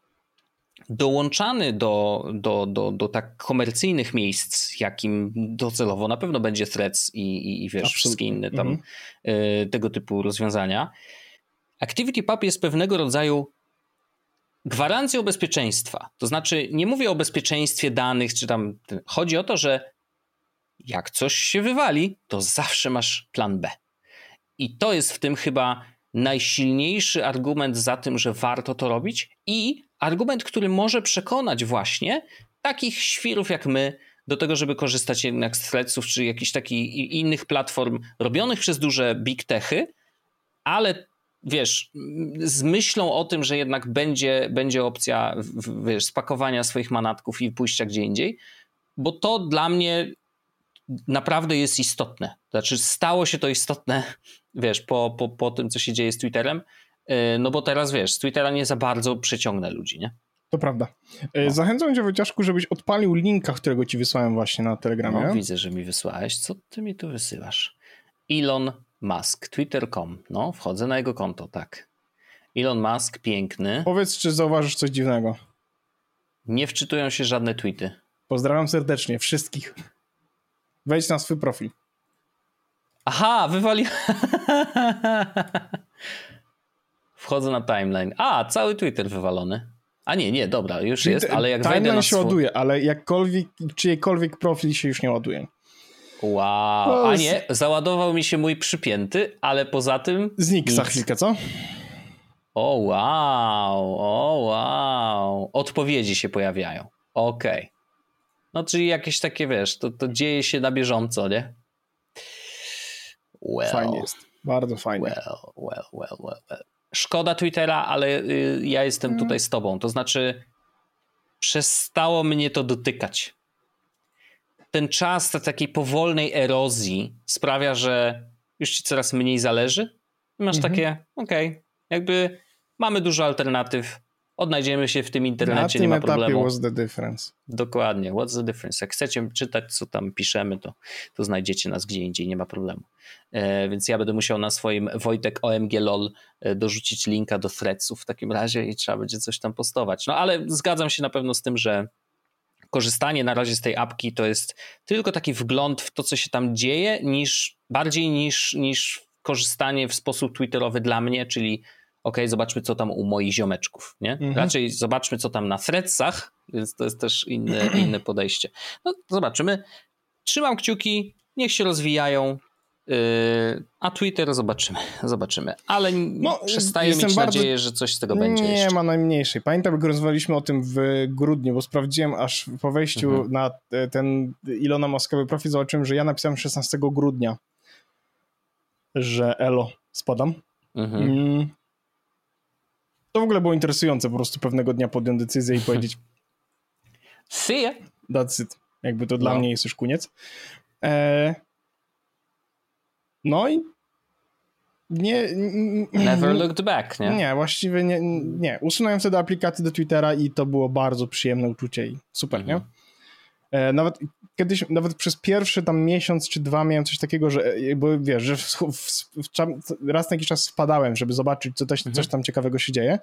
dołączany do, do, do, do tak komercyjnych miejsc, jakim docelowo na pewno będzie Threads i, i, i wiesz, Absolutely. wszystkie inne tam mhm. y, tego typu rozwiązania. Activity Pub jest pewnego rodzaju gwarancją bezpieczeństwa. To znaczy, nie mówię o bezpieczeństwie danych, czy tam. Chodzi o to, że jak coś się wywali, to zawsze masz plan B. I to jest w tym chyba najsilniejszy argument za tym, że warto to robić i argument, który może przekonać właśnie takich świrów jak my do tego, żeby korzystać jednak z threadsów czy jakichś takich innych platform robionych przez duże big techy, ale wiesz, z myślą o tym, że jednak będzie, będzie opcja wiesz, spakowania swoich manatków i pójścia gdzie indziej, bo to dla mnie naprawdę jest istotne. Znaczy, stało się to istotne, wiesz, po, po, po tym, co się dzieje z Twitterem, no bo teraz, wiesz, z Twittera nie za bardzo przeciągnę ludzi, nie? To prawda. E, no. Zachęcam cię, Wojciaszku, żebyś odpalił linka, którego ci wysłałem właśnie na Telegramie. No, widzę, że mi wysłałeś. Co ty mi tu wysyłasz? Elon Musk, twitter.com. No, wchodzę na jego konto, tak. Elon Musk, piękny. Powiedz, czy zauważysz coś dziwnego? Nie wczytują się żadne tweety. Pozdrawiam serdecznie wszystkich. Wejdź na swój profil. Aha, wywali. Wchodzę na timeline. A, cały Twitter wywalony. A nie, nie, dobra, już jest, ale jak timeline wejdę na się ładuje, ale jakkolwiek, czyjekolwiek profil się już nie ładuje. Wow, a nie, załadował mi się mój przypięty, ale poza tym... Znikł za chwilkę, co? O wow, o wow. Odpowiedzi się pojawiają. Okej. Okay. No czyli jakieś takie, wiesz, to, to dzieje się na bieżąco, nie? Well, fajnie jest. Bardzo fajnie. Well, well, well, well, well. Szkoda Twittera, ale y, ja jestem mm. tutaj z tobą. To znaczy, przestało mnie to dotykać. Ten czas takiej powolnej erozji sprawia, że już ci coraz mniej zależy. Masz mm -hmm. takie, okej, okay, jakby mamy dużo alternatyw, odnajdziemy się w tym internecie, nie ma problemu. what's the difference? Dokładnie, what's the difference. Jak chcecie czytać, co tam piszemy, to, to znajdziecie nas gdzie indziej, nie ma problemu. E, więc ja będę musiał na swoim Wojtek OMG LOL e, dorzucić linka do threadsów w takim razie i trzeba będzie coś tam postować. No ale zgadzam się na pewno z tym, że korzystanie na razie z tej apki to jest tylko taki wgląd w to, co się tam dzieje, niż bardziej niż, niż korzystanie w sposób twitterowy dla mnie, czyli ok, zobaczmy co tam u moich ziomeczków, nie? Mhm. Raczej zobaczmy co tam na threadsach, więc to jest też inne, inne podejście. No zobaczymy. Trzymam kciuki, niech się rozwijają, yy, a Twitter zobaczymy, zobaczymy. Ale no, przestaję mieć bardzo... nadzieję, że coś z tego będzie Nie jeszcze. ma najmniejszej. Pamiętam, jak rozmawialiśmy o tym w grudniu, bo sprawdziłem aż po wejściu mhm. na ten Ilona Moskowy profil, zobaczyłem, że ja napisałem 16 grudnia, że elo, spadam. Mhm. To w ogóle było interesujące, po prostu pewnego dnia podjąłem decyzję i powiedzieć See ya. That's it. Jakby to no. dla mnie jest już koniec. E... No i nie, Never looked back, nie? Nie, właściwie nie, nie. Usunąłem wtedy aplikację do Twittera i to było bardzo przyjemne uczucie i super, mm nie? E, nawet kiedyś, nawet przez pierwszy tam miesiąc czy dwa miałem coś takiego, że e, bo wiesz, że w, w, w, raz na jakiś czas wpadałem, żeby zobaczyć, co coś, mhm. coś tam ciekawego się dzieje.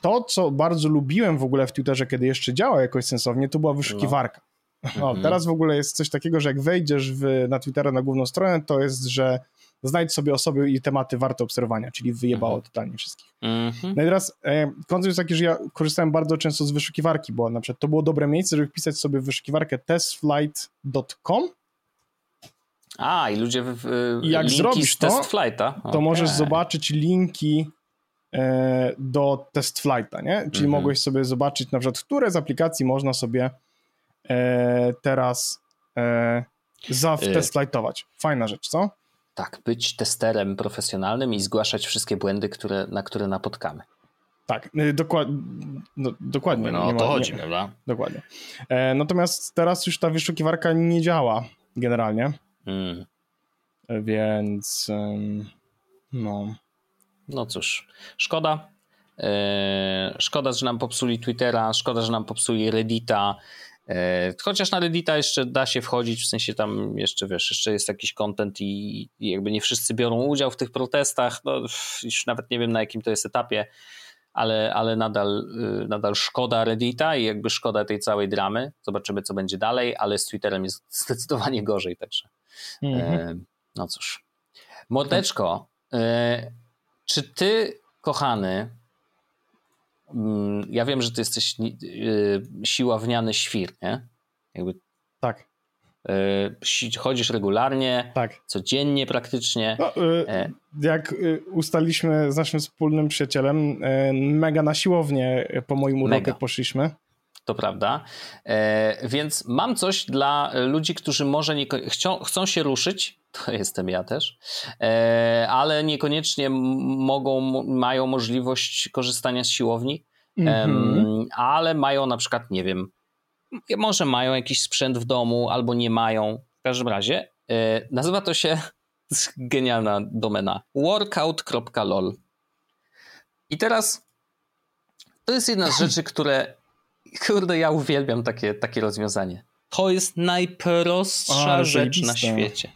To, co bardzo lubiłem w ogóle w Twitterze, kiedy jeszcze działał jakoś sensownie, to była wyszukiwarka. No. Mhm. teraz w ogóle jest coś takiego, że jak wejdziesz w, na Twittera na główną stronę, to jest, że znajdź sobie osoby i tematy warte obserwowania, czyli wyjebało mhm. totalnie wszystkich. Mhm. No i teraz e, koncept jest taki, że ja korzystałem bardzo często z wyszukiwarki, bo na przykład to było dobre miejsce, żeby wpisać sobie w wyszukiwarkę testflight.com a, i ludzie w, w I jak zrobisz to, test flighta. to możesz zobaczyć linki e, do test flighta, nie? Czyli mhm. mogłeś sobie zobaczyć na przykład, które z aplikacji można sobie e, teraz e, zatestlightować. Fajna rzecz, co? Tak, być testerem profesjonalnym i zgłaszać wszystkie błędy, które, na które napotkamy. Tak, y, dokład, no, dokładnie. No, o to chodzi, nie, prawda? Dokładnie. E, natomiast teraz już ta wyszukiwarka nie działa generalnie. Mm. E, więc no. No cóż, szkoda. E, szkoda, że nam popsuli Twittera, szkoda, że nam popsuli Reddita. E, chociaż na Reddita jeszcze da się wchodzić, w sensie tam jeszcze wiesz, jeszcze jest jakiś content i, i jakby nie wszyscy biorą udział w tych protestach. No, już nawet nie wiem na jakim to jest etapie, ale, ale nadal, y, nadal szkoda Reddita i jakby szkoda tej całej dramy. Zobaczymy, co będzie dalej, ale z Twitterem jest zdecydowanie gorzej, także. Mhm. No cóż. Mordeczko, e, czy ty, kochany, ja wiem, że ty jesteś y, siławniany świr, nie? Jakby... Tak. Y, chodzisz regularnie, tak. codziennie praktycznie. No, e, jak y, ustaliśmy z naszym wspólnym przyjacielem, mega na siłownię po moim uroku poszliśmy. To prawda. E, więc mam coś dla ludzi, którzy może nie, chcą, chcą się ruszyć, to jestem ja też, e, ale niekoniecznie mogą, mają możliwość korzystania z siłowni, mm-hmm. ale mają na przykład, nie wiem, może mają jakiś sprzęt w domu albo nie mają. W każdym razie e, nazywa to się genialna domena workout.lol. I teraz to jest jedna z rzeczy, które kurde, ja uwielbiam takie, takie rozwiązanie. To jest najprostsza rzecz na świecie.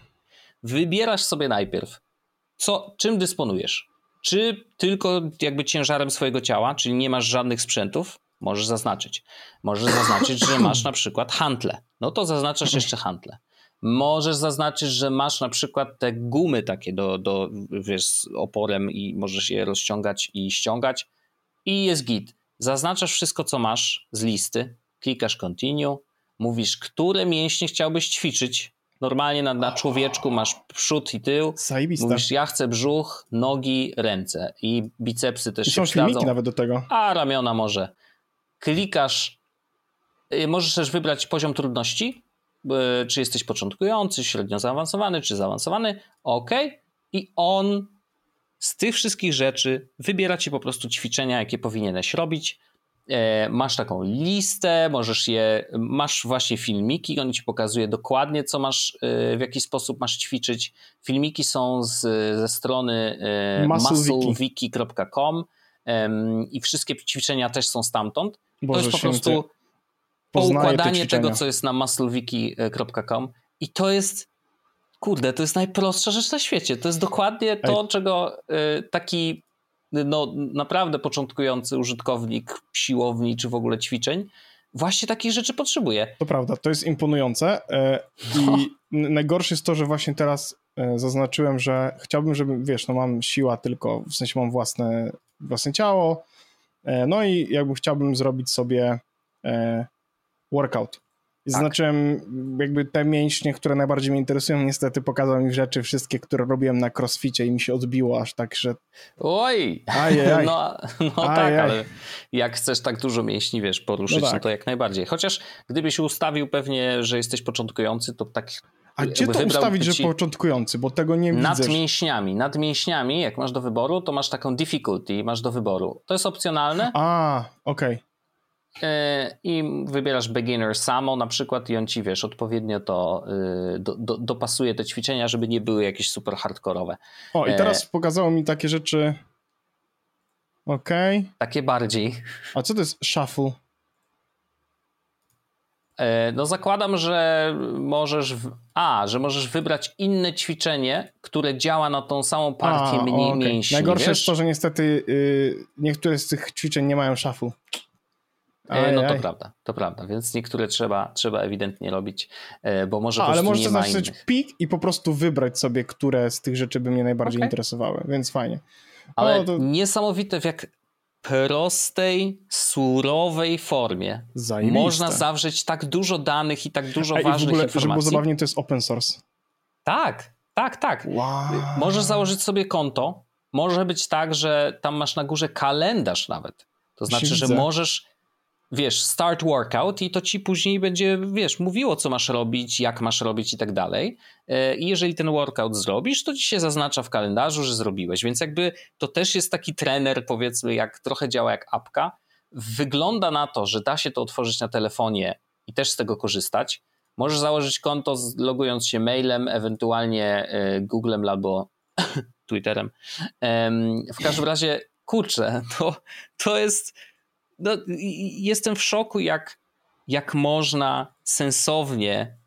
Wybierasz sobie najpierw, co, czym dysponujesz. Czy tylko jakby ciężarem swojego ciała, czyli nie masz żadnych sprzętów, możesz zaznaczyć. Możesz zaznaczyć, że masz na przykład hantle. No to zaznaczasz jeszcze hantle. Możesz zaznaczyć, że masz na przykład te gumy takie do, do wiesz, z oporem i możesz je rozciągać i ściągać i jest git. Zaznaczasz wszystko, co masz z listy, klikasz continue, mówisz, które mięśnie chciałbyś ćwiczyć Normalnie na, na człowieczku masz przód i tył. Zajebiste. Mówisz, ja chcę brzuch, nogi, ręce. I bicepsy też I się są filmiki przydadzą. nawet do tego. A ramiona może. Klikasz, y, możesz też wybrać poziom trudności, y, czy jesteś początkujący, średnio zaawansowany, czy zaawansowany. OK. I on z tych wszystkich rzeczy wybiera ci po prostu ćwiczenia, jakie powinieneś robić. E, Masz taką listę, możesz je, masz właśnie filmiki, on ci pokazuje dokładnie, co masz, e, w jaki sposób masz ćwiczyć. Filmiki są z, ze strony e, Musclewiki. musclewiki.com i wszystkie ćwiczenia też są stamtąd. Boże to jest po prostu poukładanie tego, co jest na musclewiki.com i to jest kurde, to jest najprostsza rzecz na świecie. To jest dokładnie to, czego y, taki no, naprawdę początkujący użytkownik siłowni czy w ogóle ćwiczeń właśnie takich rzeczy potrzebuje. To prawda, to jest imponujące. e, I n- najgorsze jest to, że właśnie teraz e, zaznaczyłem, że chciałbym, żeby, wiesz, no mam siła tylko, w sensie mam własne, własne ciało, e, no i jakby chciałbym zrobić sobie workout. I zaznaczyłem jakby te mięśnie, które najbardziej mnie interesują. Niestety pokazał mi rzeczy wszystkie, które robiłem na crossficie i mi się odbiło aż tak, że Oj! Ajajaj. No, no tak, Ajaj. ale jak chcesz tak dużo mięśni, wiesz, poruszyć, No no, tak. to jak najbardziej. Chociaż gdybyś ustawił pewnie, że jesteś początkujący, to tak A gdzie to ustawić, że początkujący? Bo tego nie Nad widzę. mięśniami. Nad mięśniami, jak masz do wyboru, to masz taką difficulty, masz do wyboru. To jest opcjonalne A, okej. yy, i wybierasz beginner samo na przykład i on ci, wiesz, odpowiednio to yy, do, do, dopasuje te ćwiczenia, żeby nie były jakieś super hardkorowe. O, i E. teraz pokazało mi takie rzeczy. Okej. Takie bardziej. A co to jest shuffle? E, No zakładam, że możesz. W... A, że możesz wybrać inne ćwiczenie, które działa na tą samą partię A, mniej okej. mięśni. Najgorsze wiesz? jest to, że niestety y, niektóre z tych ćwiczeń nie mają shuffle. E, No to prawda, to prawda, więc niektóre trzeba, trzeba ewidentnie robić, e, bo może A, po ale prostu możesz nie ma zaznaczyć innych. pik i po prostu wybrać sobie, które z tych rzeczy by mnie najbardziej Okej. interesowały, więc fajnie. Ale O, to niesamowite w jak prostej, surowej formie zajebiste. można zawrzeć tak dużo danych i tak dużo Ej, i w ważnych ogóle, żeby było informacji. zabawnie, to jest open source. Tak, tak, tak. Wow. Możesz założyć sobie konto. Może być tak, że tam masz na górze kalendarz nawet. To znaczy, że możesz, wiesz, start workout i to ci później będzie, wiesz, mówiło, co masz robić, jak masz robić i tak dalej. E, I jeżeli ten workout zrobisz, to ci się zaznacza w kalendarzu, że zrobiłeś. Więc jakby to też jest taki trener, powiedzmy, jak trochę działa jak apka. Wygląda na to, że da się to otworzyć na telefonie i też z tego korzystać. Możesz założyć konto logując się mailem, ewentualnie e, Googlem albo Twitterem. Em, W każdym razie, kurczę, to, to jest. No, jestem w szoku, jak, jak można sensownie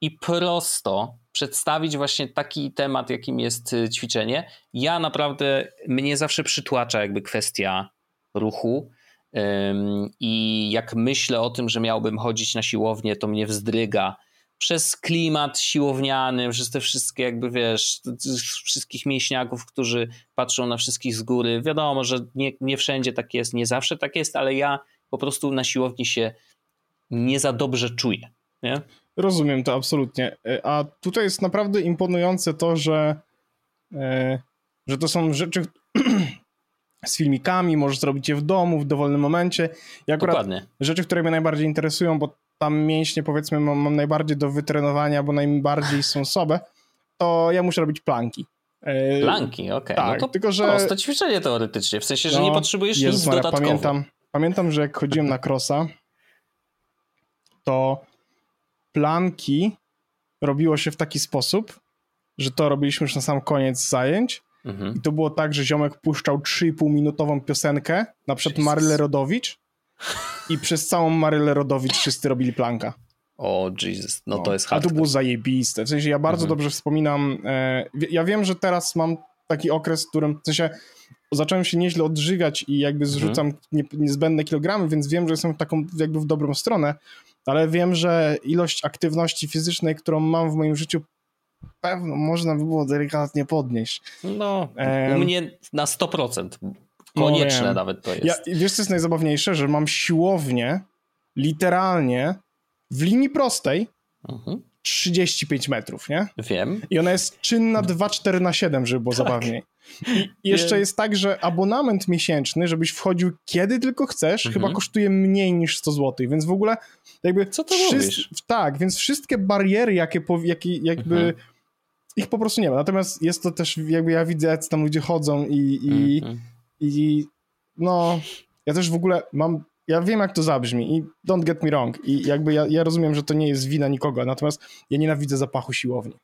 i prosto przedstawić właśnie taki temat, jakim jest y, ćwiczenie. Ja naprawdę, mnie zawsze przytłacza jakby kwestia ruchu. I jak myślę o tym, że miałbym chodzić na siłownię, to mnie wzdryga przez klimat siłowniany, przez te wszystkie jakby wiesz, wszystkich mięśniaków, którzy patrzą na wszystkich z góry. Wiadomo, że nie, nie wszędzie tak jest, nie zawsze tak jest, ale ja po prostu na siłowni się nie za dobrze czuję. Nie? Rozumiem to absolutnie. E, A tutaj jest naprawdę imponujące to, że, e, że to są rzeczy z filmikami, możesz zrobić je w domu, w dowolnym momencie. I akurat Dokładnie. rzeczy, które mnie najbardziej interesują, bo tam mięśnie powiedzmy mam, mam najbardziej do wytrenowania, bo najbardziej są słabe, to ja muszę robić planki. E, Planki, okej. tak, no to tylko że- proste ćwiczenie teoretycznie, w sensie, że No, nie potrzebujesz Jezus nic Maria, dodatkowo. Pamiętam, pamiętam, że jak chodziłem na crossa, to planki robiło się w taki sposób, że to robiliśmy już na sam koniec zajęć Mhm. i to było tak, że ziomek puszczał 3,5 minutową piosenkę, na przykład. Marylę Rodowicz i przez całą Marylę Rodowicz wszyscy robili planka. O Jesus, no to jest A to hardcore. było zajebiste. W sensie ja bardzo Mhm. dobrze wspominam. E, ja wiem, że teraz mam taki okres, w którym w sensie zacząłem się nieźle odżywiać i jakby Mhm. zrzucam nie, niezbędne kilogramy, więc wiem, że jestem taką jakby w dobrą stronę, ale wiem, że ilość aktywności fizycznej, którą mam w moim życiu, pewno można by było delikatnie podnieść. No, Em, u mnie na 100%. No, Konieczne wiem. nawet to jest. Ja, wiesz, co jest najzabawniejsze? Że mam siłownię literalnie w linii prostej, Mhm. 35 metrów, nie? Wiem. I ona jest czynna 2,4 na 7, żeby było tak. zabawniej. I jeszcze Wiem. jest tak, że abonament miesięczny, żebyś wchodził kiedy tylko chcesz, mhm. chyba kosztuje mniej niż 100 zł, więc w ogóle jakby... Co to mówisz? Tak, więc wszystkie bariery, jakie, jakie jakby... Mhm. Ich po prostu nie ma. Natomiast jest to też, jakby ja widzę, jak tam ludzie chodzą i, i, mhm. I no, ja też w ogóle mam ja wiem, jak to zabrzmi i don't get me wrong. I jakby ja, ja rozumiem, że to nie jest wina nikogo, natomiast ja nienawidzę zapachu siłowni.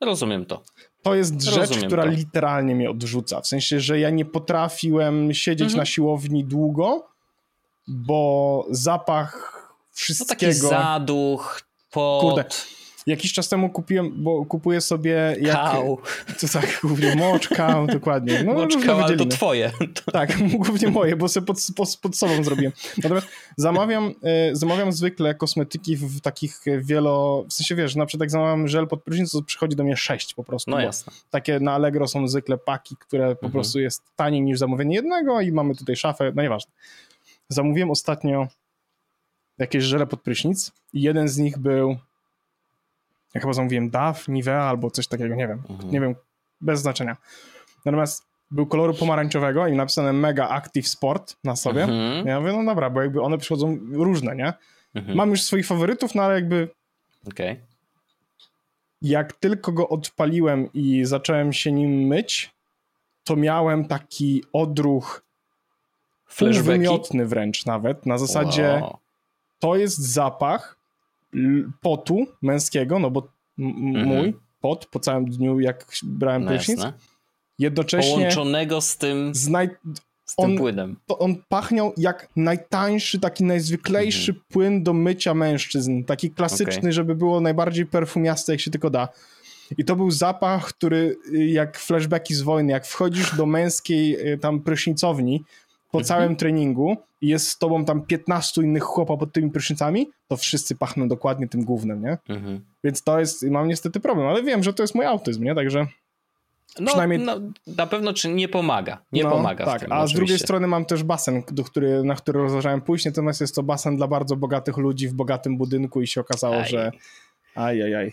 Rozumiem to. To jest rzecz, Rozumiem która to. literalnie mnie odrzuca. W sensie, że ja nie potrafiłem siedzieć mhm. na siłowni długo, bo zapach wszystkiego... No taki zaduch, pot... Kurde, Jakiś czas temu kupiłem, bo kupuję sobie... Jak, kał. To tak, głównie mocz, kał, dokładnie. No, mocz, kał, ale to twoje. Tak, głównie moje, bo sobie pod, pod, pod sobą zrobiłem. Natomiast zamawiam, e, zamawiam zwykle kosmetyki w takich wielo... W sensie, wiesz, na przykład jak zamawiam żel pod prysznic, to przychodzi do mnie sześć po prostu. No jasne. Takie na Allegro są zwykle paki, które po mhm. prostu jest taniej niż zamówienie jednego i mamy tutaj szafę, no nieważne. Zamówiłem ostatnio jakieś żele pod prysznic i jeden z nich był ja chyba zamówiłem DAF, Nivea albo coś takiego, nie wiem. Mhm. Nie wiem, bez znaczenia. Natomiast był koloru pomarańczowego i napisane Mega Active Sport na sobie. Mhm. Ja mówię, no dobra, bo jakby one przychodzą różne, nie? Mhm. Mam już swoich faworytów, no ale jakby... Okej. Okay. Jak tylko go odpaliłem i zacząłem się nim myć, to miałem taki odruch wymiotny wręcz nawet, na zasadzie wow. to jest zapach, potu męskiego, no bo mhm. mój pot po całym dniu, jak brałem no prysznic, jednocześnie... Połączonego z tym, z, naj... z tym on, płynem. To on pachniał jak najtańszy, taki najzwyklejszy mhm. płyn do mycia mężczyzn. Taki klasyczny, okay. żeby było najbardziej perfumiaste, jak się tylko da. I to był zapach, który jak flashbacki z wojny, jak wchodzisz do męskiej y, tam prysznicowni, po mhm. całym treningu i jest z tobą tam 15 innych chłopa pod tymi prysznicami, to wszyscy pachną dokładnie tym głównym, nie? Mhm. Więc to jest, mam niestety problem, ale wiem, że to jest mój autyzm, nie? Także no, przynajmniej... No, na pewno czy nie pomaga, nie no, pomaga tak, tym, a oczywiście. z drugiej strony mam też basen, do który, na który rozważałem pójść, natomiast jest to basen dla bardzo bogatych ludzi w bogatym budynku i się okazało, aj. że aj, aj, aj.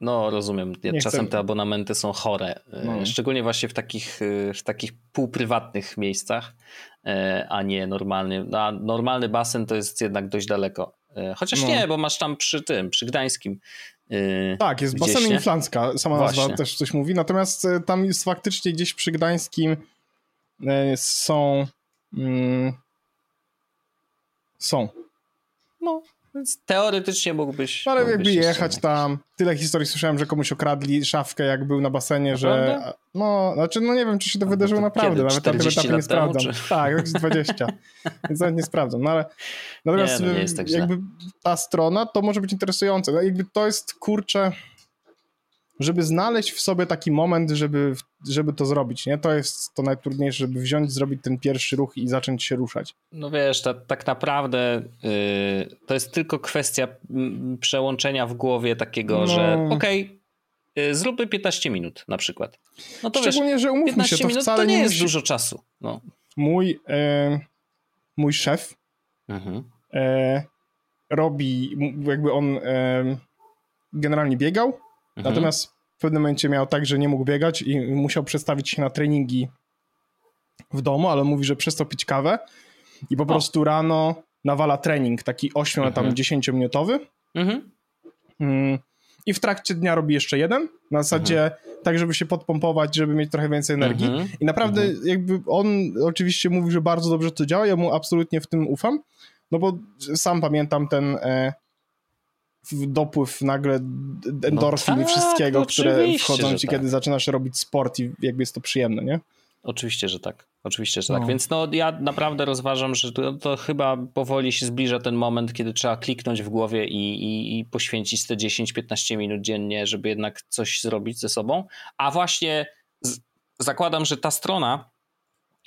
No, rozumiem. Nie Czasem te abonamenty są chore. No. Szczególnie właśnie w takich, w takich półprywatnych miejscach. E, a nie normalny. A normalny basen to jest jednak dość daleko. E, chociaż no. nie, bo masz tam przy tym, przy Gdańskim. E, tak, jest basen Inflancka, sama Właśnie. nazwa też coś mówi, natomiast tam jest faktycznie gdzieś przy Gdańskim są mm, są. No, więc teoretycznie mógłbyś. Ale mógłbyś jakby jechać tam. Tyle historii słyszałem, że komuś okradli szafkę, jak był na basenie, naprawdę? że. No, znaczy, no nie wiem, czy się to no, wydarzyło to naprawdę. Kiedy? Nawet na tym etapie nie sprawdzam. Czy... Tak, jakieś 20. Więc nawet nie sprawdzam. No ale natomiast nie, no nie jest tak jakby ta strona to może być interesujące. No, jakby to jest kurczę żeby znaleźć w sobie taki moment, żeby, żeby to zrobić, nie? To jest to najtrudniejsze, żeby wziąć, zrobić ten pierwszy ruch i zacząć się ruszać. No wiesz, ta, tak naprawdę yy, to jest tylko kwestia przełączenia w głowie takiego, no. że okej, okay, zróbmy 15 minut na przykład. No to Szczególnie, wiesz, że umówmy 15 się, to minut wcale to nie, nie jest musi... dużo czasu. No. Mój, yy, mój szef mhm. E, robi, jakby on e, generalnie biegał, Mhm. Natomiast w pewnym momencie miał tak, że nie mógł biegać i musiał przestawić się na treningi w domu, ale mówi, że przestał pić kawę i po o. prostu rano nawala trening, taki 8, mhm. tam 10 minutowy. Mhm. Mm. I w trakcie dnia robi jeszcze jeden, na zasadzie mhm. tak, żeby się podpompować, żeby mieć trochę więcej energii. Mhm. I naprawdę mhm. jakby on oczywiście mówi, że bardzo dobrze to działa, ja mu absolutnie w tym ufam, no bo sam pamiętam ten e, dopływ nagle endorfin no tak, wszystkiego, które wchodzą ci, tak. kiedy zaczynasz robić sport i jakby jest to przyjemne, nie? Oczywiście, że tak. Oczywiście, że tak. no. tak. Więc no, ja naprawdę rozważam, że to, to, chyba powoli się zbliża ten moment, kiedy trzeba kliknąć w głowie i, i, i poświęcić te 10-15 minut dziennie, żeby jednak coś zrobić ze sobą. A właśnie z, zakładam, że ta strona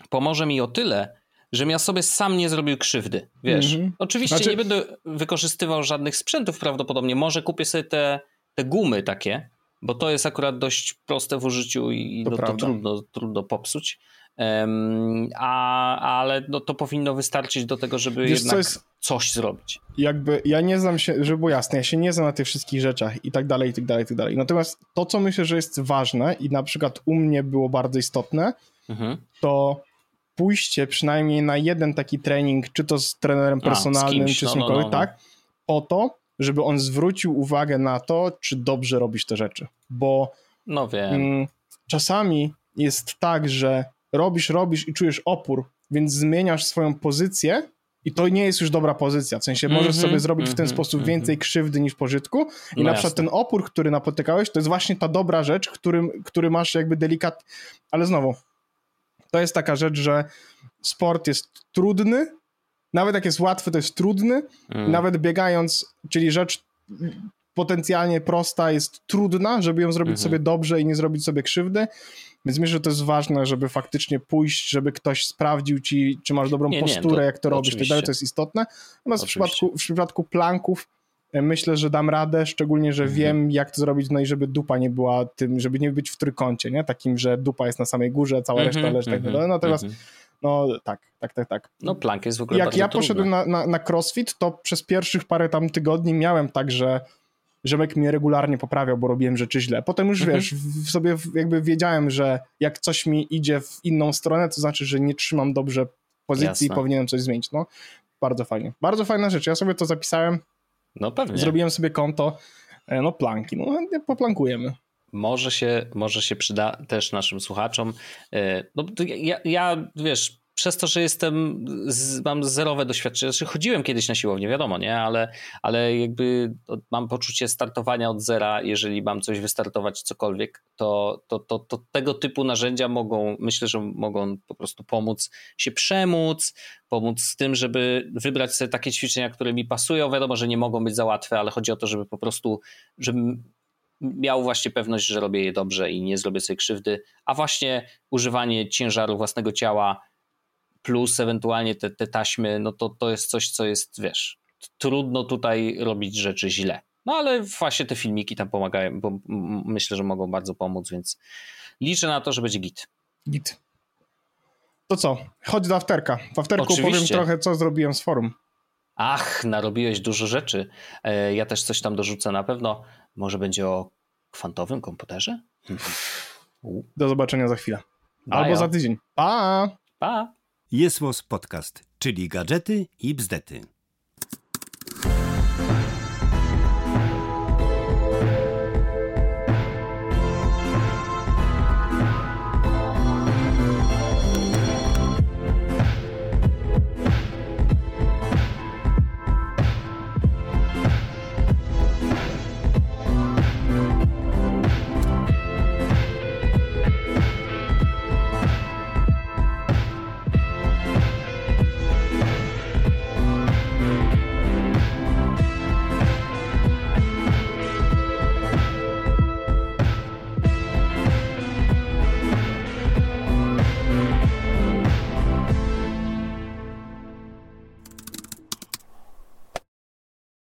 pomoże mi o tyle, żebym ja sobie sam nie zrobił krzywdy, wiesz. Mm -hmm. Oczywiście znaczy... nie będę wykorzystywał żadnych sprzętów prawdopodobnie. Może kupię sobie te, te gumy takie, bo to jest akurat dość proste w użyciu i to, no, to trudno, trudno popsuć. Um, a, ale no, to powinno wystarczyć do tego, żeby Wiesz, jednak jest, coś zrobić. Jakby ja nie znam się, żeby było jasne, ja się nie znam na tych wszystkich rzeczach i tak dalej, i tak dalej, i tak dalej. Natomiast to, co myślę, że jest ważne i na przykład u mnie było bardzo istotne, mhm. to pójście przynajmniej na jeden taki trening, czy to z trenerem personalnym, z czy z no, kimkolwiek, no, no, no, tak, po to, żeby on zwrócił uwagę na to, czy dobrze robisz te rzeczy. Bo no wiem. Mm, czasami jest tak, że robisz, robisz i czujesz opór, więc zmieniasz swoją pozycję i to nie jest już dobra pozycja. W sensie możesz mm -hmm, sobie zrobić mm -hmm, w ten mhm, sposób mm -hmm. więcej krzywdy niż pożytku. I no na przykład ten opór, który napotykałeś, to jest właśnie ta dobra rzecz, którym, który masz jakby delikat. Ale znowu, to jest taka rzecz, że sport jest trudny. Nawet jak jest łatwy, to jest trudny. Mm. Nawet biegając, czyli rzecz potencjalnie prosta, jest trudna, żeby ją zrobić -hmm. sobie dobrze i nie zrobić sobie krzywdy. Więc myślę, że to jest ważne, żeby faktycznie pójść, żeby ktoś sprawdził ci, czy masz dobrą nie, posturę, nie, to, jak to robisz, tak dalej, to jest istotne. Natomiast w przypadku, w przypadku planków myślę, że dam radę, szczególnie, że mhm. wiem, jak to zrobić, no i żeby dupa nie była tym, żeby nie być w trójkącie, nie? Takim, że dupa jest na samej górze, cała mhm, reszta leży tak mhm, dalej. Natomiast no tak, tak, tak, tak. No plank jest w ogóle Jak ja poszedłem na, na, na crossfit, to przez pierwszych parę tam tygodni miałem tak, że Rzemek mnie regularnie poprawiał, bo robiłem rzeczy źle. Potem już mhm. wiesz, w sobie jakby wiedziałem, że jak coś mi idzie w inną stronę, to znaczy, że nie trzymam dobrze pozycji Jasne. i powinienem coś zmienić. No, bardzo fajnie. Bardzo fajna rzecz. Ja sobie to zapisałem. No pewnie. Zrobiłem sobie konto. E, no planki. No poplankujemy. Może się, może się przyda też naszym słuchaczom. E, no, ja, ja, wiesz, przez to, że jestem, mam zerowe doświadczenie, znaczy chodziłem kiedyś na siłownię, wiadomo, nie, ale, ale jakby mam poczucie startowania od zera, jeżeli mam coś wystartować, cokolwiek, to, to, to, to tego typu narzędzia mogą, myślę, że mogą po prostu pomóc się przemóc, pomóc z tym, żeby wybrać sobie takie ćwiczenia, które mi pasują, wiadomo, że nie mogą być za łatwe, ale chodzi o to, żeby po prostu, żebym miał właśnie pewność, że robię je dobrze i nie zrobię sobie krzywdy, a właśnie używanie ciężaru własnego ciała plus ewentualnie te, te taśmy, no to to jest coś, co jest, wiesz, trudno tutaj robić rzeczy źle. No ale właśnie te filmiki tam pomagają, bo myślę, że mogą bardzo pomóc, więc liczę na to, że będzie git. Git. To co? Chodź do afterka. W afterku powiem trochę, co zrobiłem z forum. Ach, narobiłeś dużo rzeczy. E, ja też coś tam dorzucę na pewno. Może będzie o kwantowym komputerze? Do zobaczenia za chwilę. Albo za tydzień. Pa! Pa! Jest Podcast, czyli gadżety i bzdety.